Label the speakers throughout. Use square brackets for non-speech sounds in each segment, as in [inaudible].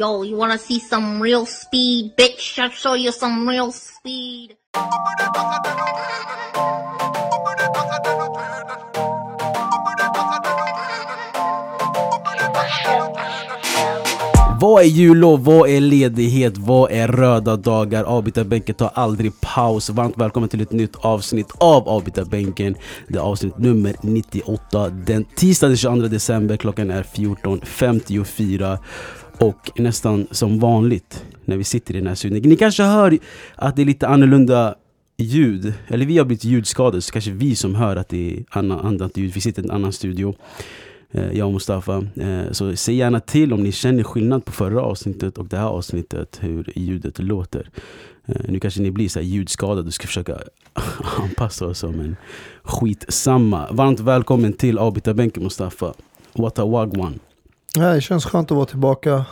Speaker 1: Yo, you wanna see some real speed, bitch? I'll show you some real speed.
Speaker 2: Vad är jullov? Vad är ledighet? Vad är röda dagar? Avbytarbänken tar aldrig paus. Varmt välkommen till ett nytt avsnitt av Avbytarbänken. Det är avsnitt nummer 98. Den tisdag den 22 december. Klockan är 14.54. Och nästan som vanligt när vi sitter i den här studion. Ni kanske hör att det är lite annorlunda ljud. Eller vi har blivit ljudskadade så kanske vi som hör att det är annat ljud. Vi sitter i en annan studio. Eh, jag och Mustafa. Eh, så säg gärna till om ni känner skillnad på förra avsnittet och det här avsnittet, hur ljudet låter. Eh, nu kanske ni blir så här ljudskadade och ska försöka [laughs] anpassa oss men skitsamma. Varmt välkommen till avbytarbänken Mustafa. What a wagwan.
Speaker 3: Ja, det känns skönt att vara tillbaka.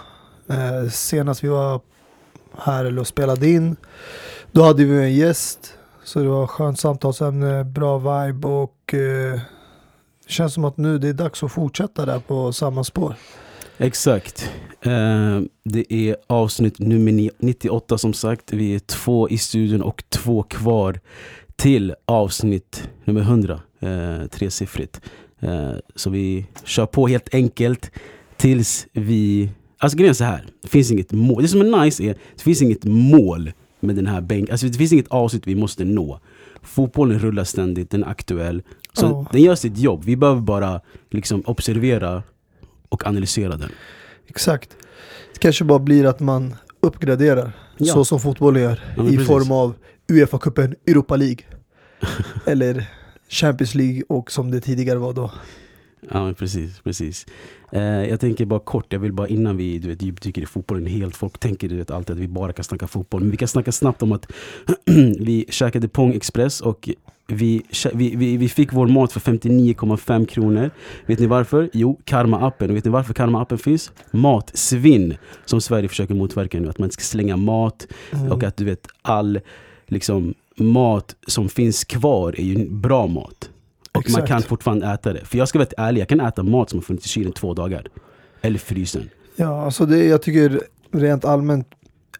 Speaker 3: Eh, senast vi var här eller spelade in, då hade vi en gäst. Så det var skönt samtalsämne, bra vibe och eh, det känns som att nu det är dags att fortsätta där på samma spår.
Speaker 2: Exakt. Eh, det är avsnitt nummer 98 som sagt. Vi är två i studion och två kvar till avsnitt nummer 100. Eh, tresiffrigt. Eh, så vi kör på helt enkelt tills vi... Alltså grejen är så här. Det finns inget mål. Det som är nice är det finns inget mål med den här bänken. Alltså det finns inget avsnitt vi måste nå. Fotbollen rullar ständigt, den är aktuell. Så
Speaker 3: Ja.
Speaker 2: den gör sitt jobb. Vi behöver bara liksom observera och analysera den.
Speaker 3: Exakt. Det kanske bara blir att man uppgraderar
Speaker 2: Ja.
Speaker 3: så som fotbollen gör
Speaker 2: Ja,
Speaker 3: i
Speaker 2: precis.
Speaker 3: form av Uefa-cupen, Europa League [laughs] eller Champions League och som det tidigare var då.
Speaker 2: Ja precis, precis. Eh, jag tänker bara kort, jag vill bara innan vi du vet, djupdyker i fotbollen helt, folk tänker du vet, alltid att vi bara kan snacka fotboll. Men vi kan snacka snabbt om att [clears throat] vi käkade Pong Express och vi, vi, vi, vi fick vår mat för 59,5 kronor. Vet ni varför? Jo, Karma-appen. Vet ni varför Karma-appen finns? Matsvinn, som Sverige försöker motverka nu. Att man inte ska slänga mat
Speaker 3: Mm.
Speaker 2: och att du vet all liksom, mat som finns kvar är ju bra mat. Och man
Speaker 3: Exakt.
Speaker 2: kan fortfarande äta det. För jag ska vara ärlig, jag kan äta mat som har funnits i kylen två dagar. Eller frysen.
Speaker 3: Ja, alltså det, jag tycker rent allmänt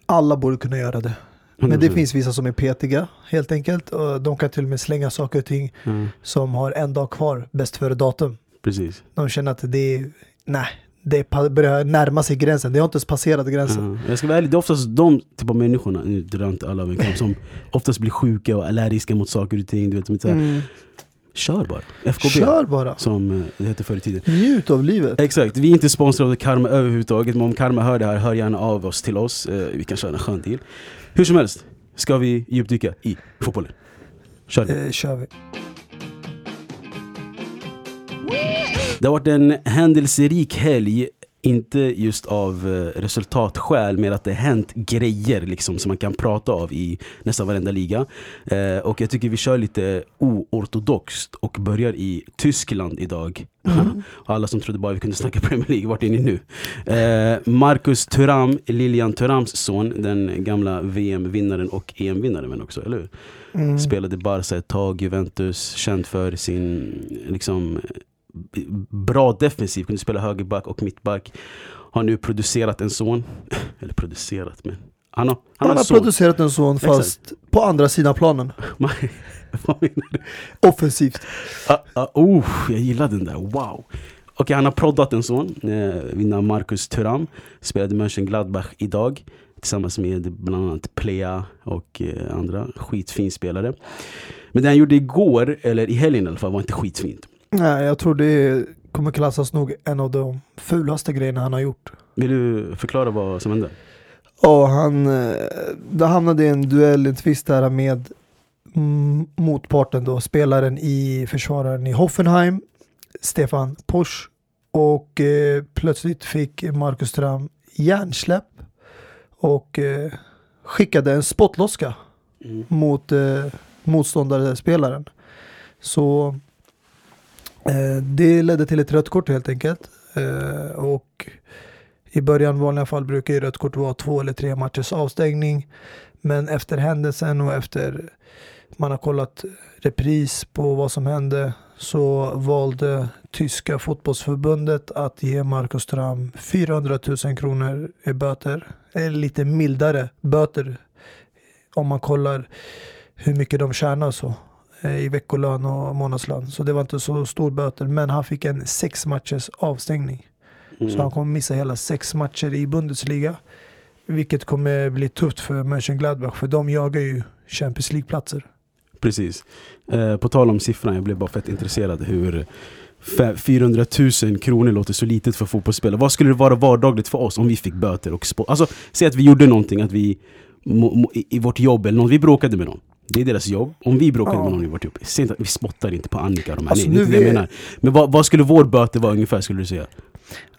Speaker 3: alla borde kunna göra det. Men det
Speaker 2: 100%.
Speaker 3: finns vissa som är petiga helt enkelt. Och de kan till och med slänga saker och ting
Speaker 2: Ja,
Speaker 3: som har en dag kvar, bäst före datum.
Speaker 2: precis.
Speaker 3: De känner att det är, nej, det börjar närma sig gränsen. Det har inte ens passerat gränsen.
Speaker 2: Ja. Jag ska vara ärlig, det är oftast de typ av människorna, nu drar jag inte alla över en kam, som oftast blir sjuka och allergiska mot saker och ting. Du vet, som
Speaker 3: Mm.
Speaker 2: Kör bara. FKB.
Speaker 3: Kör bara.
Speaker 2: Som eh, det hette förr i tiden.
Speaker 3: Njut av livet.
Speaker 2: Exakt, vi är inte sponsrade av Karma överhuvudtaget. Men om Karma hör det här, hör gärna av oss till oss. Eh, vi kan köra en skön deal. Hur som helst, ska vi djupdyka i fotbollen. Kör.
Speaker 3: Eh, kör vi.
Speaker 2: Det har varit en händelserik helg. Inte just av eh, resultatskäl, men att det hänt grejer liksom, som man kan prata av i nästan varenda liga. Eh, och jag tycker vi kör lite oortodoxt och börjar i Tyskland idag. [laughs] Och alla som trodde bara vi kunde snacka Premier League, vart är ni nu? Eh, Marcus Thuram, Lilian Thurams son, den gamla VM-vinnaren och EM-vinnaren men också, eller hur?
Speaker 3: Mm.
Speaker 2: Spelade Barca ett tag, Juventus, känd för sin liksom, bra defensiv, kunde spela högerback och mittback. Har nu producerat en son, [laughs] eller producerat men han har, han
Speaker 3: Han
Speaker 2: har son.
Speaker 3: producerat en son
Speaker 2: Exakt.
Speaker 3: fast på andra sidan planen. [laughs]
Speaker 2: Vad menar du?
Speaker 3: Offensivt.
Speaker 2: Ah, ah, oh, jag gillar den där, wow. Okej, han har proddat en son, eh, vinnaren Marcus Thuram. Spelade Mönchengladbach idag. Tillsammans med bland annat Plea och eh, andra skitfin spelare. Men det han gjorde igår, eller i helgen i alla fall, var inte skitfint.
Speaker 3: Nej, jag tror det kommer klassas nog en av de fulaste grejerna han har gjort.
Speaker 2: Vill du förklara vad som hände?
Speaker 3: Och han, eh, det hamnade i en duell, en tvist där med mm, motparten då, spelaren i försvararen i Hoffenheim, Stefan Posch. Och eh, plötsligt fick Marcus Thuram hjärnsläpp och eh, skickade en spottloska mot eh, motståndarspelaren. Så eh, Eh, det ledde till ett rött kort helt enkelt. Eh, och i början i vanliga fall brukar ju rött kort vara två eller tre matchers avstängning. Men efter händelsen och efter man har kollat repris på vad som hände så valde tyska fotbollsförbundet att ge Marcus Thuram 400 000 kronor i böter. Eller lite mildare böter om man kollar hur mycket de tjänar så i veckolön och månadslön. Så det var inte så stor böter. Men han fick en sex matchers avstängning.
Speaker 2: Mm.
Speaker 3: Så han kommer missa hela sex matcher i Bundesliga. Vilket kommer bli tufft för Mönchengladbach för de jagar ju Champions League-platser.
Speaker 2: Precis. Eh, på tal om siffran, jag blev bara fett intresserad hur fe- 400 000 kronor låter så litet för fotbollsspelare. Vad skulle det vara vardagligt för oss om vi fick böter och sport? Alltså, säg att vi gjorde någonting, att vi i vårt jobb eller något, vi bråkade med någon. Det är deras jobb. Om vi bråkade
Speaker 3: Ja.
Speaker 2: med någon i vårt jobb, inte vi spottar inte på Annika och de här,
Speaker 3: Alltså,
Speaker 2: nej, det är jag menar. Men vad, vad skulle vår böter vara ungefär, skulle du säga?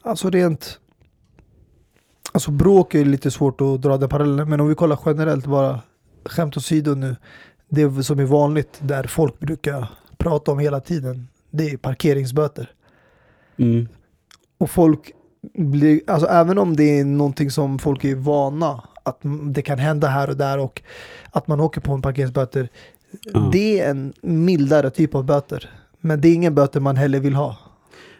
Speaker 3: Alltså rent... Alltså bråk är lite svårt att dra den parallellen, men om vi kollar generellt bara, skämt åsido nu. Det som är vanligt där folk brukar prata om hela tiden, det är parkeringsböter.
Speaker 2: Mm.
Speaker 3: Och folk blir, alltså även om det är någonting som folk är vana, att det kan hända här och där och att man åker på en parkeringsböter.
Speaker 2: Ja.
Speaker 3: Det är en mildare typ av böter. Men det är ingen böter man heller vill ha.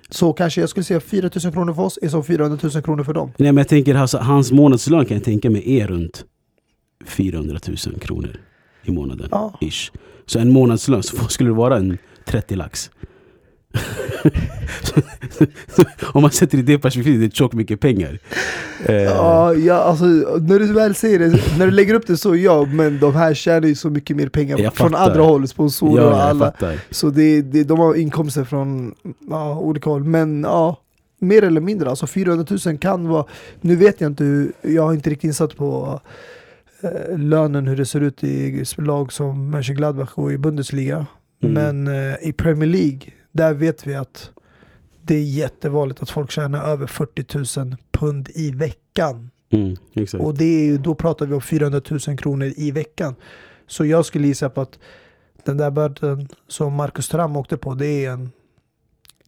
Speaker 3: Så kanske jag skulle säga 4 000 kronor för oss är som 400 000 kronor för dem.
Speaker 2: Nej men jag tänker alltså, hans månadslön kan jag tänka mig är runt 400 000 kronor i månaden.
Speaker 3: Ja.
Speaker 2: Ish. Så en månadslön, så [laughs] skulle det vara en 30 lax? [laughs] Om man sätter i det perspektivet, det är tjockt mycket pengar. Eh,
Speaker 3: Ja, ja, alltså när du väl säger det, när du lägger upp det så ja, men de här tjänar ju så mycket mer pengar
Speaker 2: Jag
Speaker 3: från
Speaker 2: fattar.
Speaker 3: andra håll, sponsorer
Speaker 2: ja,
Speaker 3: och alla.
Speaker 2: fattar.
Speaker 3: Så det, det, de har inkomster från ja, olika håll. Men ja, mer eller mindre. Alltså 400 000 kan vara... Nu vet jag inte. Jag har inte riktigt insatt på eh, lönen, hur det ser ut i lag som Mönchengladbach och i Bundesliga.
Speaker 2: Mm.
Speaker 3: Men eh, i Premier League, där vet vi att det är jättevanligt att folk tjänar över 40 000 pund i veckan.
Speaker 2: Mm.
Speaker 3: Och det är, då pratar vi om 400 000 kronor i veckan. Så jag skulle gissa på att den där böten som Marcus Thuram åkte på, det är en,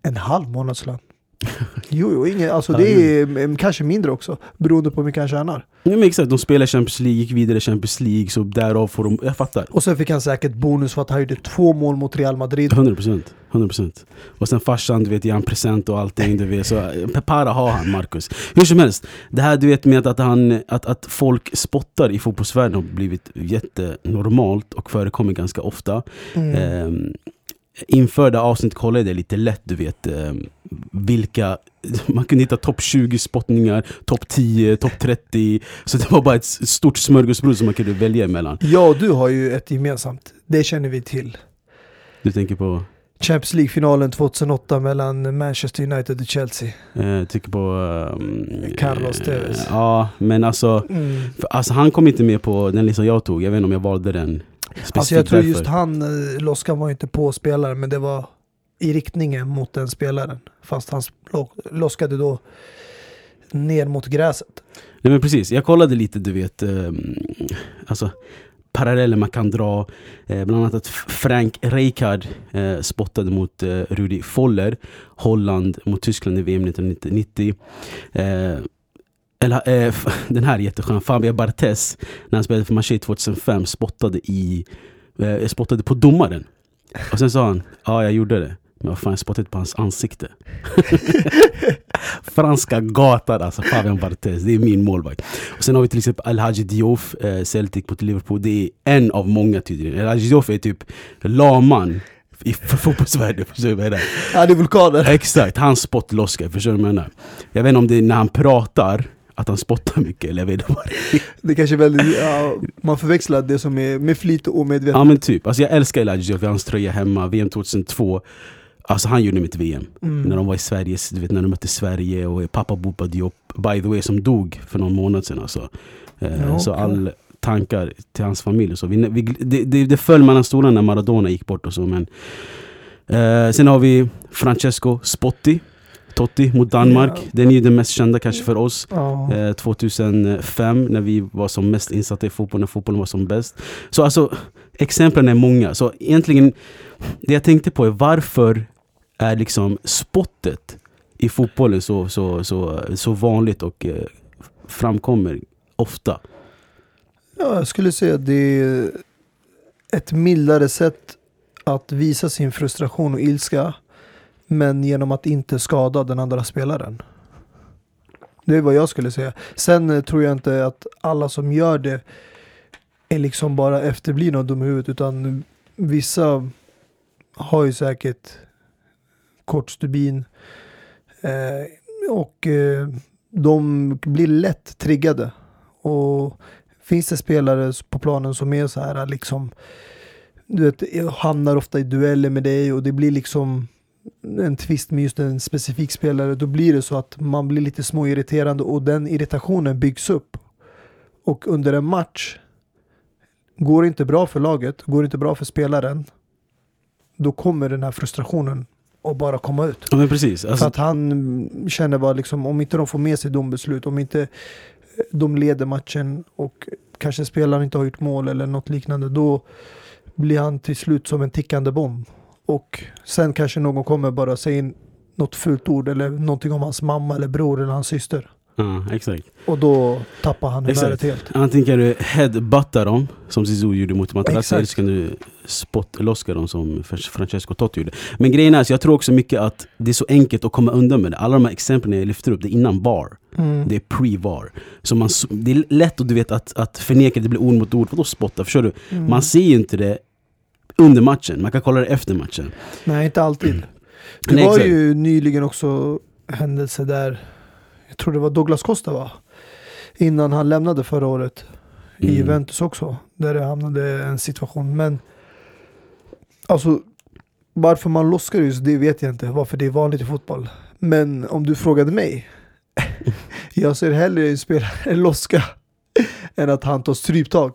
Speaker 3: en halv månadslön. [laughs] Jo, jo ingen, alltså det är mm, kanske mindre också, beroende på hur mycket han tjänar.
Speaker 2: Ja, men exakt, de spelar Champions League, gick vidare i Champions League, så därav får de... Jag fattar.
Speaker 3: Och sen fick han säkert bonus för att han gjorde två mål mot Real Madrid.
Speaker 2: 100%. 100%. Och sen farsan, du vet, ger han present och allting, du vet. Så eh, Pepara har han, Marcus. Hur som helst, det här du vet med att, han, att, att folk spottar i fotbollsvärlden har blivit jättenormalt och förekommer ganska ofta.
Speaker 3: Mm.
Speaker 2: Ehm, inför det avsnittet kollade jag lite lätt, du vet ehm, vilka [laughs] man kunde hitta topp 20 spottningar, topp 10, topp 30 Så det var bara ett stort smörgåsbord som man kunde välja emellan
Speaker 3: Jag och du har ju ett gemensamt, det känner vi till.
Speaker 2: Du tänker på,
Speaker 3: Champions League-finalen 2008 mellan Manchester United och Chelsea.
Speaker 2: eh, tycker på ehm,
Speaker 3: Carlos
Speaker 2: eh,
Speaker 3: Tevez.
Speaker 2: Ja, men alltså,
Speaker 3: Mm.
Speaker 2: för, alltså han kom inte med på den listan jag tog Jag vet inte om jag valde den specifikt
Speaker 3: Alltså jag tror
Speaker 2: därför.
Speaker 3: just han, eh, Loskan var inte på spelaren, men det var i riktningen mot den spelaren. Fast han lo- loskade då ner mot gräset.
Speaker 2: Nej men precis, jag kollade lite du vet, ehm, alltså paralleller man kan dra. Eh, bland annat att Frank Rijkaard eh, spottade mot eh, Rudi Voller, Holland mot Tyskland i VM 1990. Eh, eller, eh, [laughs] den här är jätteskön, Fabio Barthez, när han spelade för Marseille 2005, spottade, i, eh, spottade på domaren. Och sen sa han, ja jag gjorde det. Men vad fan, jag spottade på hans ansikte. [laughs] Franska gatan alltså, Fabian Barthez. Det är min målvakt. Och sen har vi till exempel Al-Haji Diouf, eh, Celtic mot Liverpool. Det är en av många tydligen. Al-Haji Diouf är typ laman i [laughs] fotbollsvärlden. Förstår du vad jag menar?
Speaker 3: Ja, det är vulkaner.
Speaker 2: Exakt, han spottloskar. Förstår du vad jag menar? Jag vet inte om det är när han pratar att han spottar mycket eller jag vet inte vad det är. [laughs]
Speaker 3: Det kanske är väldigt, ja, man förväxlar det som är med flit och omedvetet.
Speaker 2: Ja men typ. Alltså jag älskar Diouf, jag har hans tröja hemma. VM 2002. Alltså han gjorde mitt VM.
Speaker 3: Mm.
Speaker 2: När de var i Sverige, du vet när de mötte Sverige och pappa Bopa Diop, by the way, som dog för någon månad sedan. Alltså. Eh,
Speaker 3: Ja,
Speaker 2: Så
Speaker 3: okej.
Speaker 2: all tankar till hans familj så. Vi, vi, det, det, det föll mellan stolarna när Maradona gick bort och så. Men, eh, sen har vi Francesco Spotti, Totti mot Danmark.
Speaker 3: Ja.
Speaker 2: Den är ju den mest kända kanske för oss.
Speaker 3: Ja.
Speaker 2: Eh, 2005 när vi var som mest insatta i fotboll, när fotbollen var som bäst. Så alltså, exemplen är många. Så egentligen, det jag tänkte på är varför är liksom spottet i fotbollen så, så, så, så vanligt och eh, framkommer ofta?
Speaker 3: Ja, jag skulle säga att det är ett mildare sätt att visa sin frustration och ilska men genom att inte skada den andra spelaren. Det är vad jag skulle säga. Sen eh, tror jag inte att alla som gör det är liksom bara efterblivna och dumma i huvudet utan vissa har ju säkert kort stubin eh, och eh, de blir lätt triggade. Och finns det spelare på planen som är så här liksom du vet, hamnar ofta i dueller med dig och det blir liksom en tvist med just en specifik spelare, då blir det så att man blir lite småirriterande och den irritationen byggs upp. Och under en match, går det inte bra för laget, går det inte bra för spelaren, då kommer den här frustrationen att bara komma ut.
Speaker 2: Ja, precis. Alltså,
Speaker 3: För att han känner bara liksom, om inte de får med sig domslut, om inte de leder matchen och kanske spelaren inte har gjort mål eller något liknande, då blir han till slut som en tickande bomb. Och sen kanske någon kommer bara säga något fult ord eller någonting om hans mamma eller bror eller hans syster.
Speaker 2: ja, exakt.
Speaker 3: Och då tappar han humöret helt.
Speaker 2: Antingen kan du headbutta dem, som Zizou gjorde mot Materazzi,
Speaker 3: Exakt.
Speaker 2: eller så kan du spottloska dem som Francesco Totti gjorde. Men grejen är, att jag tror också mycket att det är så enkelt att komma undan med det. Alla de här exemplen jag lyfter upp, det är innan VAR.
Speaker 3: Mm.
Speaker 2: Det är pre-VAR. Så man, det är lätt att, du vet, att, att förneka, det blir ord mot ord. Vadå spotta? Förstår du?
Speaker 3: Mm.
Speaker 2: Man ser ju inte det under matchen, man kan kolla det efter matchen.
Speaker 3: Nej, inte alltid. Det
Speaker 2: Mm. Nej,
Speaker 3: var
Speaker 2: exakt.
Speaker 3: ju nyligen också händelse där, jag tror det var Douglas Costa va? Innan han lämnade förra året i
Speaker 2: Mm.
Speaker 3: Juventus också. Där det hamnade en situation. Men alltså varför man loskar just det vet jag inte. Varför det är vanligt i fotboll. Men om du frågade mig. [laughs] jag ser hellre en spelare loska än att han tar stryptag.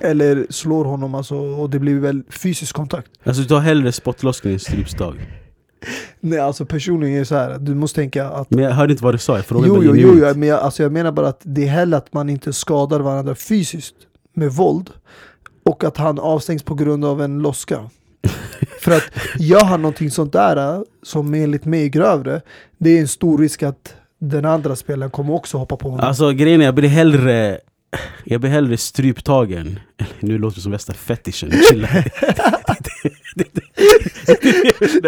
Speaker 3: Eller slår honom alltså, och det blir väl fysisk kontakt.
Speaker 2: Alltså du tar hellre spottloskning än strypstag. [laughs]
Speaker 3: Nej alltså personligen är så här. Du måste tänka att
Speaker 2: Men jag hörde inte vad du sa, jag frågade
Speaker 3: Jo, jo, jo, jo men jag, alltså jag menar bara att det är hellre att man inte skadar varandra fysiskt med våld och att han avstängs på grund av en loska. [laughs] För att gör han någonting sånt där äh, som enligt mig är grövre, det är en stor risk att den andra spelaren kommer också hoppa på honom.
Speaker 2: Alltså grejen är, jag blir hellre jag blir hellre stryptagen. Nu låter det som värsta fetischen.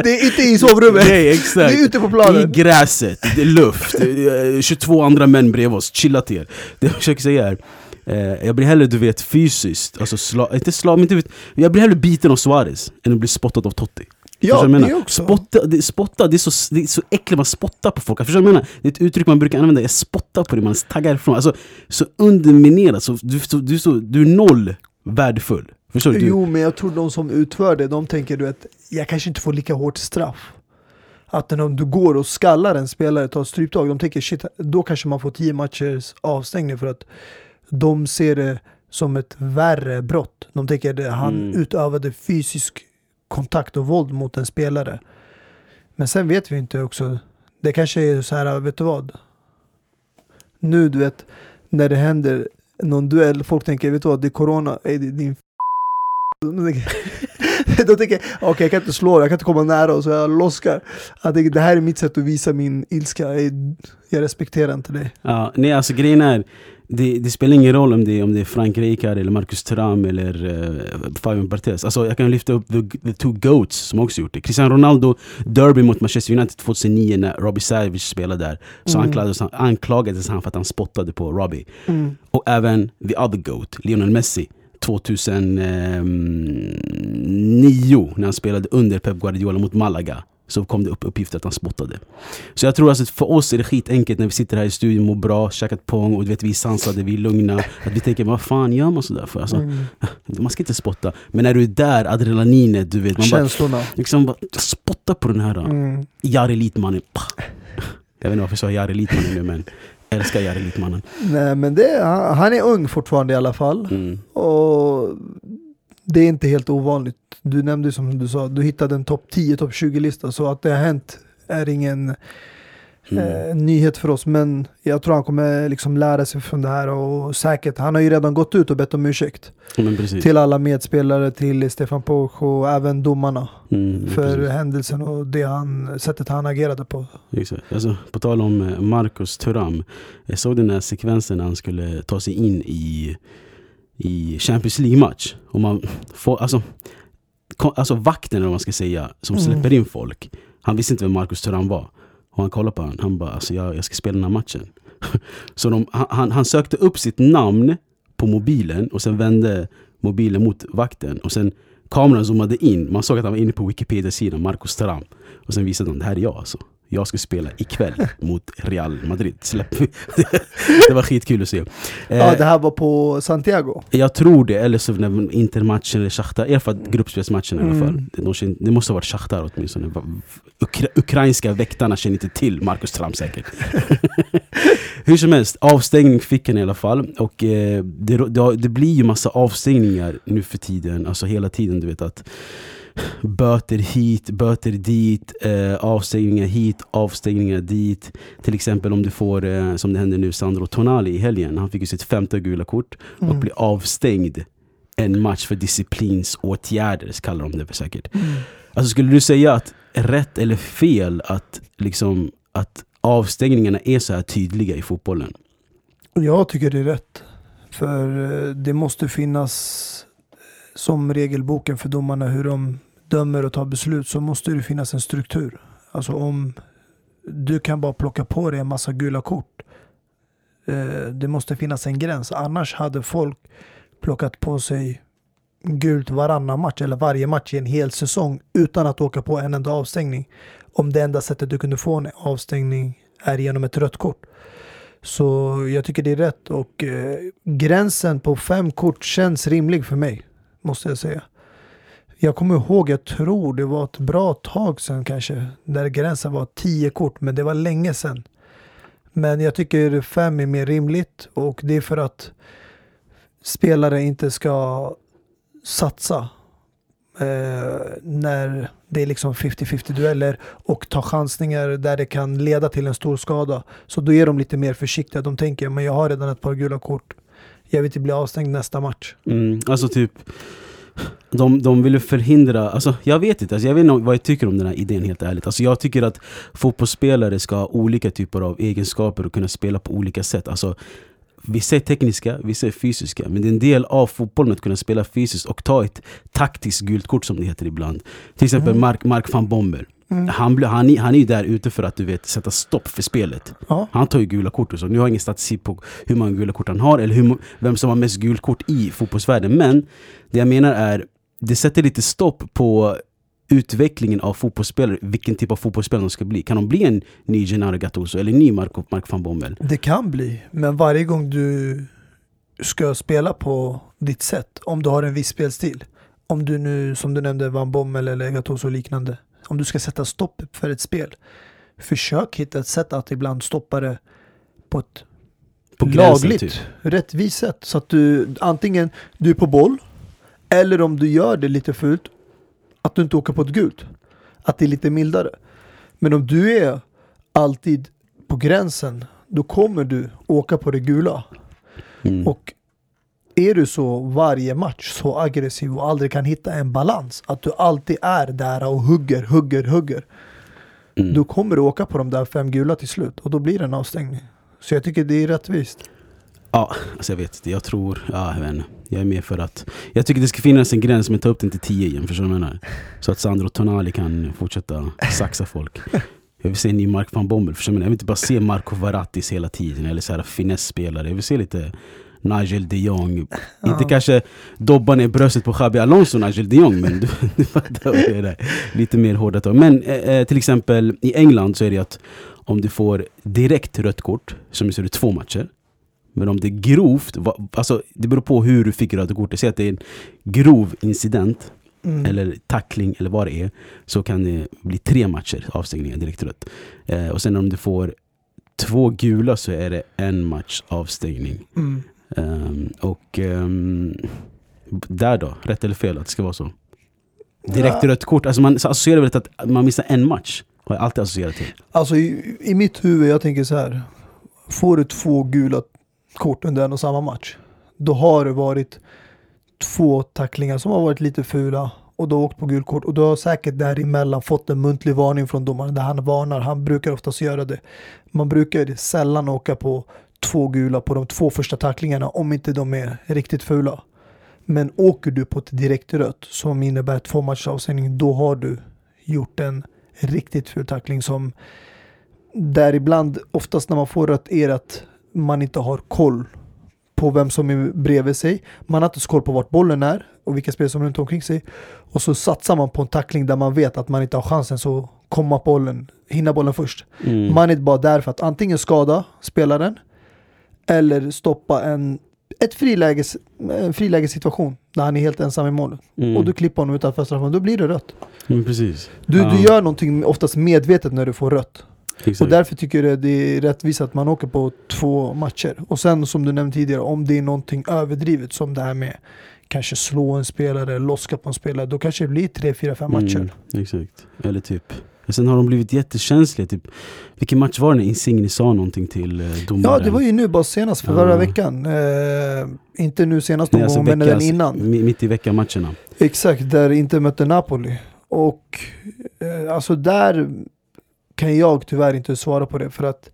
Speaker 3: Det är inte i sovrummet,
Speaker 2: Nej
Speaker 3: det
Speaker 2: exakt.
Speaker 3: är ute på
Speaker 2: I
Speaker 3: planen.
Speaker 2: gräset, det är luft, det är 22 andra män bredvid oss, chilla till er. Det jag försöker säga är, eh, jag blir hellre du vet fysiskt, alltså sla, inte slag, men inte vet, jag blir hellre biten av Suarez än att bli spottad av Totti.
Speaker 3: Ja,
Speaker 2: jag menar?
Speaker 3: också.
Speaker 2: Spotta, det, spotta, det är, så, det är så äckligt, man spottar på folk. Förstår jag menar? Det är ett uttryck man brukar använda, jag spottar på dig, man taggar ifrån. Alltså, så underminerat, så, du, så, du, så, du är noll värdefull. Förstår du?
Speaker 3: Jo, men jag tror de som utför det, de tänker du att jag kanske inte får lika hårt straff. Att om du går och skallar en spelare, tar stryptag, de tänker shit, då kanske man får tio matchers avstängning för att de ser det som ett värre brott. De tänker att han
Speaker 2: Mm.
Speaker 3: utövade fysisk kontakt och våld mot en spelare. Men sen vet vi inte också, det kanske är så här, vet du vad? Nu du vet, när det händer någon duell, folk tänker, vet du vad, det är corona, är det är din [laughs] Då tänker jag, okej jag kan inte slå jag kan inte komma nära och så jag loskar. Jag tänker, det här är mitt sätt att visa min ilska. Jag, jag respekterar inte dig.
Speaker 2: Ja, nej alltså grejen är, det, det spelar ingen roll om det, om det är Frank Rijkaard eller Marcus Thuram eller uh, Fabian Barthez. Alltså jag kan lyfta upp the, the two goats som också gjort det. Cristiano Ronaldo, derby mot Manchester United 2009 när Robbie Savage spelade där. Så
Speaker 3: Mm.
Speaker 2: anklagades, han, anklagades han för att han spottade på Robbie.
Speaker 3: Mm.
Speaker 2: Och även the other goat, Lionel Messi. 2009 när han spelade under Pep Guardiola mot Malaga så kom det upp uppgifter att han spottade. Så jag tror alltså att för oss är det skitenkelt när vi sitter här i studion, mår bra, käkat pong och du vet, vi är sansade, vi är lugna. Att vi tänker, vad fan gör man sådär för? Alltså,
Speaker 3: Mm.
Speaker 2: Man ska inte spotta. Men när du är där, adrenalinet, du vet. Man bara,
Speaker 3: Känslorna.
Speaker 2: liksom bara spotta på den här
Speaker 3: Mm.
Speaker 2: Jari Litmanen. Jag vet inte varför jag sa Jari Litmanen nu men jag älskar Jari Litmanen.
Speaker 3: Nej men det, han, han är ung fortfarande i alla fall.
Speaker 2: Mm.
Speaker 3: Och det är inte helt ovanligt. Du nämnde som du sa, du hittade en topp 10, topp 20-lista. Så att det har hänt är ingen
Speaker 2: Mm.
Speaker 3: eh, nyhet för oss. Men jag tror han kommer liksom lära sig från det här. Och säkert, han har ju redan gått ut och bett om ursäkt. Till alla medspelare, till Stefan Poch och även domarna.
Speaker 2: Mm,
Speaker 3: för
Speaker 2: precis.
Speaker 3: händelsen och det han, sättet han agerade på.
Speaker 2: Exakt. Alltså, på tal om eh, Marcus Thuram. Jag såg den här sekvensen när han skulle ta sig in i, i Champions League-match. Och man får, alltså, alltså vakten eller vad man ska säga, som
Speaker 3: Mm.
Speaker 2: släpper in folk. Han visste inte vem Marcus Thuram var. Och han kollade på honom, han bara alltså jag, jag ska spela den här matchen. [laughs] Så de, han- han, sökte upp sitt namn på mobilen och sen vände mobilen mot vakten. Och sen kameran zoomade in, man såg att han var inne på Wikipedia-sidan, Marcus Thuram. Och sen visade han, det här är jag alltså. Jag ska spela ikväll [laughs] mot Real Madrid. Släpp. [laughs] det var skitkul att se. Eh,
Speaker 3: Ja, det här var på Santiago.
Speaker 2: jag tror det, eller så när Intermatchen eller Shakhtar, i alla fall gruppspelsmatchen i alla fall.
Speaker 3: Mm.
Speaker 2: Det, de det måste ha varit Shakhtar åtminstone. Ukra, ukrainska väktarna känner inte till Marcus Thuram säkert. [laughs] Hur som helst, avstängning fick han i alla fall. Och eh, det, det, det blir ju massa avstängningar nu för tiden, alltså hela tiden du vet att Böter hit, böter dit, eh, avstängningar hit, avstängningar dit. Till exempel om du får, eh, som det hände nu, Sandro Tonali i helgen. Han fick ju sitt femte gula kort och
Speaker 3: Mm.
Speaker 2: blir avstängd en match för disciplinsåtgärder, så kallar de det för säkert.
Speaker 3: Mm.
Speaker 2: Alltså skulle du säga att rätt eller fel att, liksom, att avstängningarna är så här tydliga i fotbollen?
Speaker 3: Jag tycker det är rätt. För eh, det måste finnas som regelboken för domarna hur de dömer och tar beslut så måste det finnas en struktur. Alltså om du kan bara plocka på dig en massa gula kort. Eh, det måste finnas en gräns. Annars hade folk plockat på sig gult varannan match eller varje match i en hel säsong utan att åka på en enda avstängning. Om det enda sättet du kunde få en avstängning är genom ett rött kort. Så jag tycker det är rätt och eh, gränsen på fem kort känns rimlig för mig. Måste jag säga. Jag kommer ihåg, jag tror det var ett bra tag sedan kanske, där gränsen var 10 kort, men det var länge sedan. Men jag tycker 5 är mer rimligt och det är för att spelare inte ska satsa eh, när det är liksom 50-50 dueller och ta chansningar där det kan leda till en stor skada. Så då är de lite mer försiktiga. De tänker, men jag har redan ett par gula kort. Jag vill inte bli avstängd nästa match.
Speaker 2: Mm, alltså typ de, de ville förhindra, alltså jag vet inte, alltså jag vet inte vad jag tycker om den här idén helt ärligt. Alltså jag tycker att fotbollsspelare ska ha olika typer av egenskaper och kunna spela på olika sätt. Alltså Vissa är tekniska, vissa är fysiska. Men det är en del av fotbollen att kunna spela fysiskt och ta ett taktiskt gult kort som det heter ibland. Till exempel
Speaker 3: Mm.
Speaker 2: Mark, Mark van Bommel.
Speaker 3: Mm.
Speaker 2: Han, han, är- han är ju där ute för att du vet sätta stopp för spelet.
Speaker 3: Ja.
Speaker 2: Han tar ju gula kort och så. Nu har jag ingen statistik på hur många gula kort han har eller hur, vem som har mest gult kort i fotbollsvärlden. Men det jag menar är, det sätter lite stopp på utvecklingen av fotbollsspelare, vilken typ av fotbollsspelare de ska bli. Kan de bli en ny Gennaro Gattuso eller en ny Marco, Mark van Bommel?
Speaker 3: Det kan bli, men varje gång du ska spela på ditt sätt, om du har en viss spelstil, om du nu, som du nämnde, Van Bommel eller Gattuso och liknande, om du ska sätta stopp för ett spel, försök hitta ett sätt att ibland stoppa det på ett
Speaker 2: På
Speaker 3: lagligt,
Speaker 2: typ.
Speaker 3: rättvist sätt. Så att du antingen du är på boll, eller om du gör det lite fult, att du inte åker på ett gult. Att det är lite mildare. Men om du är alltid på gränsen, då kommer du åka på det gula.
Speaker 2: Mm.
Speaker 3: Och är du så varje match, så aggressiv och aldrig kan hitta en balans, att du alltid är där och hugger, hugger, hugger,
Speaker 2: Mm.
Speaker 3: då kommer du åka på de där fem gula till slut och då blir det en avstängning. Så jag tycker det är rättvist.
Speaker 2: Ja, alltså jag vet inte. Jag tror, ja, jag vet inte. Jag är med för att Jag tycker det ska finnas en gräns men ta upp den till 10 igen, förstår du vad jag menar? Så att Sandro Tonali kan fortsätta saxa folk Jag vill se en ny Mark van Bommel, förstår du vad jag menar? Jag vill inte bara se Marco Verrattis hela tiden eller så här finessspelare Jag vill se lite Nigel de Jong [laughs] Inte
Speaker 3: Ja.
Speaker 2: kanske dobba ner bröstet på Xabi Alonso Nigel de Jong men du, [laughs] du fattar vad det är Lite mer hårda tag Men eh, eh, till exempel i England så är det att Om du får direkt rött kort, som så är det två matcher men om det är grovt, va- alltså det beror på hur du fick röda kortet. Säg att det är en grov incident,
Speaker 3: Mm.
Speaker 2: eller tackling eller vad det är. Så kan det bli tre matcher avstängningar direkt rött. Eh, och sen om du får två gula så är det en match avstängning.
Speaker 3: Mm.
Speaker 2: Ehm, och ehm, där då, rätt eller fel att det ska vara så? Direkt
Speaker 3: Ja.
Speaker 2: rött kort, alltså man associerar väl att man missar en match. Har jag alltid associerat till.
Speaker 3: Alltså i, i mitt huvud, jag tänker så här. Får du två gula kort under en och samma match, då har det varit två tacklingar som har varit lite fula och du har åkt på gult kort och du har säkert däremellan fått en muntlig varning från domaren där han varnar. Han brukar oftast göra det. Man brukar sällan åka på två gula på de två första tacklingarna om inte de är riktigt fula. Men åker du på ett direkt rött som innebär två matchers avstängning, då har du gjort en riktigt ful tackling som där ibland, oftast när man får rött, är att man inte har koll på vem som är bredvid sig. Man har inte så koll på vart bollen är och vilka spelare som är runt omkring sig. Och så satsar man på en tackling där man vet att man inte har chansen så komma bollen, hinna bollen först.
Speaker 2: Mm.
Speaker 3: Man är bara där för att antingen skada spelaren eller stoppa en ett friläges, en frilägessituation där han är helt ensam i målet.
Speaker 2: Mm.
Speaker 3: Och du klipper honom utanför straffen, då blir det rött.
Speaker 2: Mm, precis.
Speaker 3: Du,
Speaker 2: Ja,
Speaker 3: du gör någonting oftast medvetet när du får rött.
Speaker 2: exakt.
Speaker 3: Och därför tycker jag det är rättvist att man åker på två matcher. Och sen som du nämnde tidigare, om det är någonting överdrivet som det här med kanske slå en spelare, loska på en spelare, då kanske det blir tre, fyra, fem matcher.
Speaker 2: Mm, exakt. Eller typ. Sen har de blivit jättekänsliga. Typ. Vilken match var det när Insigne sa någonting till eh, domaren?
Speaker 3: Ja, det var ju nu bara senast för
Speaker 2: Ja.
Speaker 3: förra veckan. Eh, inte nu senast
Speaker 2: Nej, alltså
Speaker 3: gång, men den innan.
Speaker 2: mi- Mitt i veckan-matcherna.
Speaker 3: Exakt, där inte mötte Napoli. Och eh, alltså där kan jag tyvärr inte svara på det för att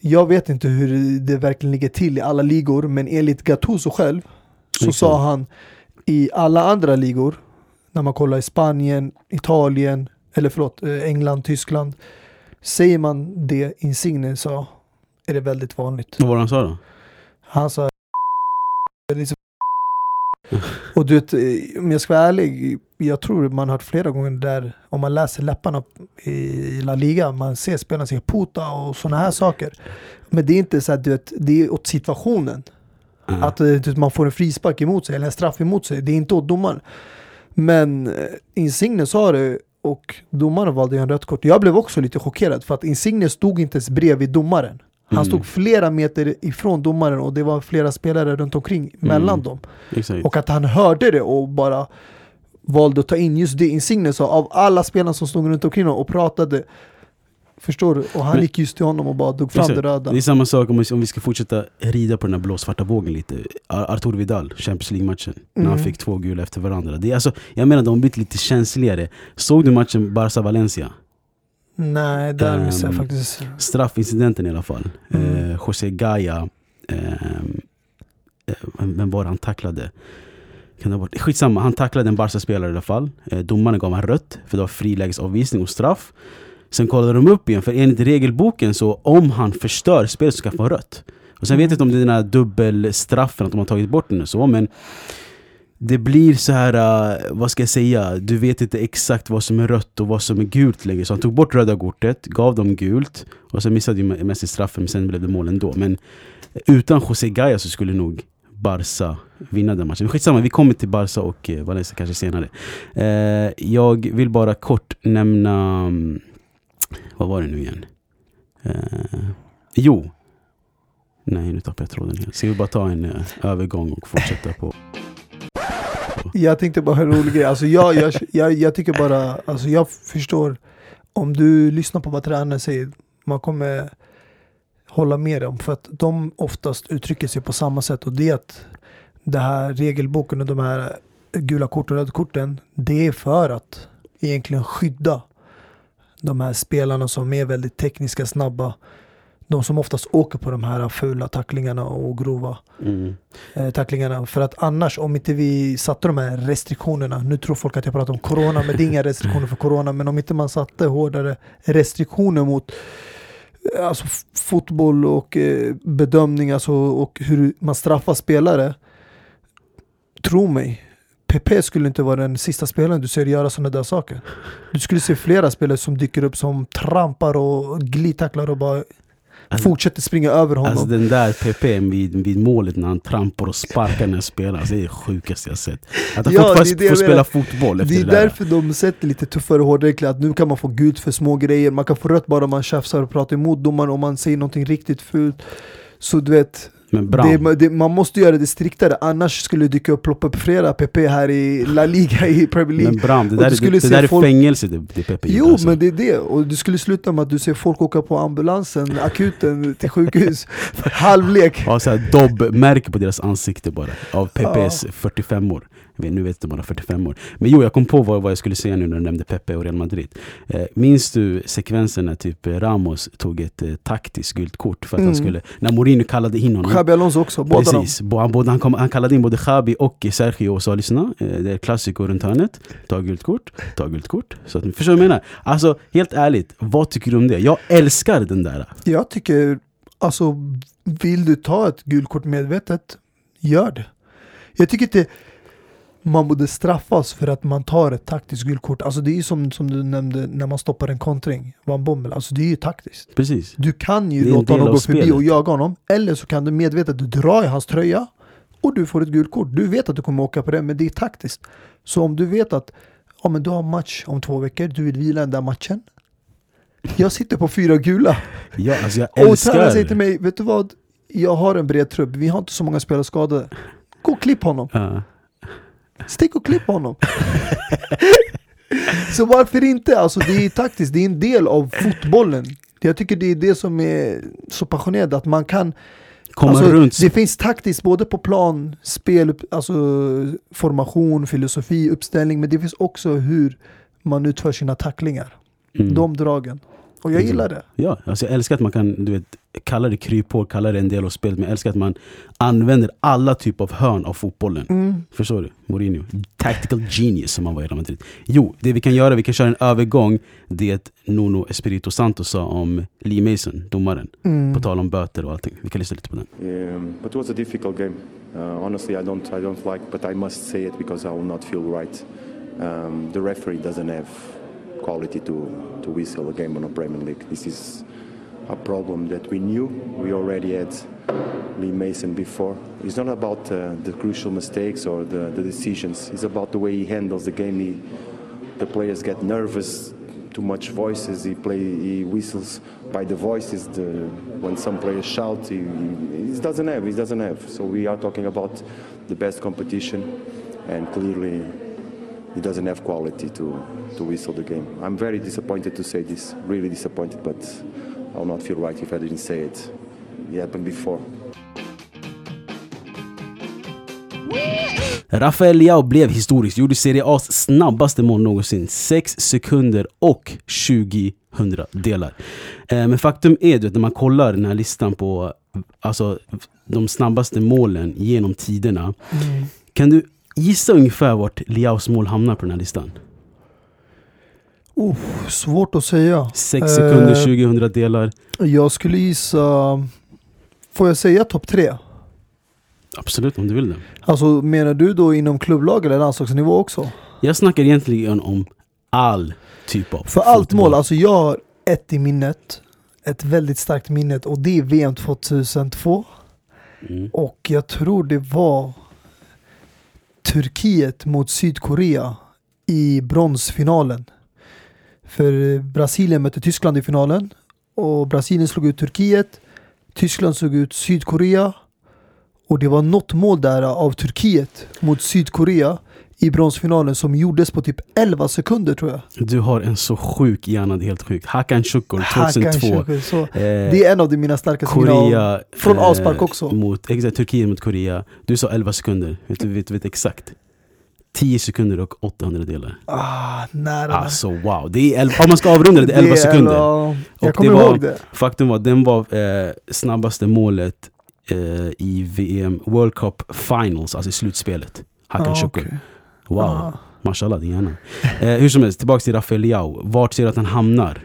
Speaker 3: jag vet inte hur det verkligen ligger till i alla ligor men enligt Gattuso själv så
Speaker 2: Exakt.
Speaker 3: sa han i alla andra ligor när man kollar i Spanien, Italien eller förlåt, eh, England, Tyskland säger man det Insigne sa är det väldigt vanligt.
Speaker 2: Vad var det han sa då?
Speaker 3: Han sa liksom, Och du vet, eh, om jag ska vara ärlig, jag tror man har hört flera gånger där om man läser läpparna i La Liga, man ser spelarna säga puta och sådana här saker. Men det är inte så att du vet, det är åt situationen.
Speaker 2: Mm.
Speaker 3: Att eh, du vet, man får en frispark emot sig eller en straff emot sig. Det är inte åt domaren. Men Insigne sa det och domaren valde en rött kort. Jag blev också lite chockerad för att Insigne stod inte ens bredvid domaren. Han
Speaker 2: Mm.
Speaker 3: stod flera meter ifrån domaren och det var flera spelare runt omkring mellan
Speaker 2: Mm.
Speaker 3: dem.
Speaker 2: Exakt.
Speaker 3: Och att han hörde det och bara valde att ta in just det Insigne sa av alla spelarna som stod runt omkring honom och pratade. Förstår du? Och han
Speaker 2: Men-
Speaker 3: gick just till honom och bara drog fram det röda.
Speaker 2: Det är samma sak om vi, om vi ska fortsätta rida på den här blåsvarta vågen lite. Ar- Artur Vidal, Champions League-matchen. När han
Speaker 3: Mm.
Speaker 2: fick två gula efter varandra. Det är alltså, jag menar de har blivit lite känsligare. Såg du matchen Barca-Valencia?
Speaker 3: Nej, där
Speaker 2: Ehm,
Speaker 3: missade jag faktiskt.
Speaker 2: Straffincidenten i alla fall.
Speaker 3: Mm.
Speaker 2: Eh, José Gaya, ehm, eh, vem vem var det han tacklade? Kan det ha varit? Skitsamma, han tacklade en Barca-spelare i alla fall. Eh, domaren gav han rött, för det var frilägesavvisning och straff. Sen kollade de upp igen, för enligt regelboken så om han förstör spelet så ska han få rött. Och sen vet jag inte om det är den här dubbelstraffen, att de har tagit bort den och så, men det blir så här, äh, vad ska jag säga, du vet inte exakt vad som är rött och vad som är gult längre. Så han tog bort röda kortet, gav dem gult och sen missade ju Messi straffen, men sen blev det mål ändå. Men utan José Gaya så skulle nog Barca vinna den matchen. Men skitsamma, vi kommer till Barca och eh, Valencia kanske senare. Eh, jag vill bara kort nämna, mm, vad var det nu igen? Eh, jo, nej nu tappade jag tråden helt. Ska vi bara ta en eh, övergång och fortsätta på
Speaker 3: Jag tänkte bara en rolig grej. Alltså jag, jag, jag, jag tycker bara, alltså jag förstår. Om du lyssnar på vad tränaren säger, man kommer hålla med dem. För att de oftast uttrycker sig på samma sätt. Och det är att det här regelboken och de här gula korten och röda korten, det är för att egentligen skydda de här spelarna som är väldigt tekniska, snabba. De som oftast åker på de här fula tacklingarna och grova
Speaker 2: mm.
Speaker 3: eh, tacklingarna. För att annars, om inte vi satte de här restriktionerna, nu tror folk att jag pratar om corona, men det är inga [laughs] restriktioner för corona, men om inte man satte hårdare restriktioner mot eh, alltså, fotboll och eh, bedömning alltså, och hur man straffar spelare. Tro mig, PP skulle inte vara den sista spelaren du ser göra sådana där saker. Du skulle se flera spelare som dyker upp som trampar och glidtacklar och bara
Speaker 2: Alltså-
Speaker 3: fortsätter springa över honom.
Speaker 2: Alltså den där PP vid, vid målet när han trampar och sparkar när spelare, alltså, det är det sjukaste jag sett. Att han
Speaker 3: Ja, det
Speaker 2: får spela fotboll efter
Speaker 3: Det
Speaker 2: det,
Speaker 3: är
Speaker 2: där.
Speaker 3: därför de sätter lite tuffare och hårdare att nu kan man få gult för små grejer, man kan få rött bara om man tjafsar och pratar emot domaren om man säger någonting riktigt fult. Så du vet, det, det, man måste göra det striktare, annars skulle det upp, ploppa upp flera PP här i La Liga i Premier League.
Speaker 2: men Bram, det där,
Speaker 3: du
Speaker 2: det, det där är
Speaker 3: folk-
Speaker 2: fängelse det, det PP
Speaker 3: Jo
Speaker 2: alltså.
Speaker 3: men det är det, och det skulle sluta med att du ser folk åka på ambulansen, akuten till sjukhus, [laughs] halvlek.
Speaker 2: Ja, dobb-märke på deras ansikte bara, av PPs 45 år. Vet, nu vet jag bara 45 år. Men jo, jag kom på vad, vad jag skulle säga nu när du nämnde Pepe och Real Madrid. Eh, minns du sekvensen när typ Ramos tog ett eh, taktiskt gult kort för att
Speaker 3: Mm.
Speaker 2: han skulle, när Mourinho kallade in honom.
Speaker 3: Xabi Alonso också, båda.
Speaker 2: Precis, han, både, han, kom, han kallade in både Xabi och Sergio och sa lyssna, eh, det är klassiker runt hörnet. Ta gult kort, ta gult kort. Så att, förstår du vad jag menar? Alltså helt ärligt, vad tycker du om det? Jag älskar den där.
Speaker 3: Jag tycker, alltså vill du ta ett gult kort medvetet, gör det. Jag tycker inte man borde straffas för att man tar ett taktiskt gult kort. Alltså det är ju som, som du nämnde när man stoppar en kontring, Van Bommel. Alltså det är ju taktiskt.
Speaker 2: Precis.
Speaker 3: Du kan ju låta honom gå förbi och jaga honom. Eller så kan du medvetet dra i hans tröja och du får ett gult kort. Du vet att du kommer åka på det, men det är taktiskt. Så om du vet att ja, men du har match om två veckor, du vill vila den där matchen. Jag sitter på fyra gula.
Speaker 2: Ja, alltså jag
Speaker 3: Och tränaren
Speaker 2: älskar
Speaker 3: säger till mig, vet du vad? Jag har en bred trupp, vi har inte så många spelare skadade. Gå och klipp honom.
Speaker 2: Ja.
Speaker 3: Stick och klipp honom. [laughs] så varför inte? Alltså det är taktiskt, det är en del av fotbollen. Jag tycker det är det som är så passionerande, att man kan
Speaker 2: Komma
Speaker 3: alltså,
Speaker 2: runt.
Speaker 3: Det finns taktiskt både på plan, spel, alltså formation, filosofi, uppställning, men det finns också hur man utför sina tacklingar.
Speaker 2: Mm.
Speaker 3: De dragen. Och jag
Speaker 2: Mm.
Speaker 3: gillar det.
Speaker 2: Ja, alltså jag älskar att man kan du vet, kalla det kryphål, kalla det en del av spelet. Men jag älskar att man använder alla typer av hörn av fotbollen.
Speaker 3: Mm.
Speaker 2: Förstår du? Mourinho. Tactical genius som han var i Real Madrid. Jo, det vi kan göra, vi kan köra en övergång. Det Nuno Espirito Santo sa om Lee Mason, domaren.
Speaker 3: Mm.
Speaker 2: På tal om böter och allting. Vi kan lyssna lite på den.
Speaker 4: Um, but it was a difficult game. Uh, honestly, I don't, I don't like, but I must say it because I will not feel right. Um, the referee doesn't have quality to, to whistle a game on a Premier League. This is a problem that we knew. We already had Lee Mason before. It's not about uh, the crucial mistakes or the, the decisions. It's about the way he handles the game. He, the players get nervous. Too much voices. He play. He whistles by the voices. The when some players shout, he, he, doesn't have. He doesn't have. So we are talking about the best competition, and clearly he doesn't have quality to to whistle the game. I'm very disappointed to say this. Really disappointed, but I'll not feel right if I didn't say it. It happened before.
Speaker 2: Rafael Leao blev historisk, gjorde Serie A's snabbaste mål någonsin. 6 sekunder och 20 hundradelar. Eh, men faktum är du, att när man kollar den här listan på alltså, de snabbaste målen genom tiderna. Kan du gissa ungefär vart Leaos mål hamnar på den här listan?
Speaker 3: Oh, svårt att säga.
Speaker 2: 6 sekunder,
Speaker 3: Eh,
Speaker 2: 20 hundradelar.
Speaker 3: Jag skulle gissa... Får jag säga topp tre?
Speaker 2: Absolut, om du vill det.
Speaker 3: Alltså menar du då inom klubblag eller landslagsnivå också?
Speaker 2: Jag snackar egentligen om all typ av
Speaker 3: För allt mål, alltså jag har ett i minnet. Ett väldigt starkt minne och det är VM 2002.
Speaker 2: Mm.
Speaker 3: Och jag tror det var Turkiet mot Sydkorea i bronsfinalen. För Brasilien mötte Tyskland i finalen och Brasilien slog ut Turkiet. Tyskland slog ut Sydkorea och det var något mål där av Turkiet mot Sydkorea i bronsfinalen som gjordes på typ 11 sekunder tror jag.
Speaker 2: Du har en så sjuk hjärna, det är helt sjukt. Hakan Şükür
Speaker 3: Hakan
Speaker 2: 2002.
Speaker 3: Şükür, så
Speaker 2: Eh,
Speaker 3: Det är en av de mina starkaste
Speaker 2: Korea
Speaker 3: från
Speaker 2: eh,
Speaker 3: avspark också.
Speaker 2: Mot, exakt, Turkiet mot Korea. Du sa 11 sekunder. Vet du vet, vet exakt? 10 sekunder och 800 delar.
Speaker 3: Ah, nära.
Speaker 2: Alltså wow. Det är 11, om man ska avrunda det, det är 11
Speaker 3: Det är
Speaker 2: sekunder.
Speaker 3: Jag
Speaker 2: Och
Speaker 3: kommer
Speaker 2: det var-
Speaker 3: ihåg det.
Speaker 2: Faktum var att den var eh, snabbaste målet eh, i VM World Cup Finals, alltså i slutspelet. Hakan
Speaker 3: Ah,
Speaker 2: Şükür.
Speaker 3: okej.
Speaker 2: Wow.
Speaker 3: Ah.
Speaker 2: Mashallah din hjärna. Eh, hur som helst, tillbaka till Rafael Leao. Vart ser du att han hamnar?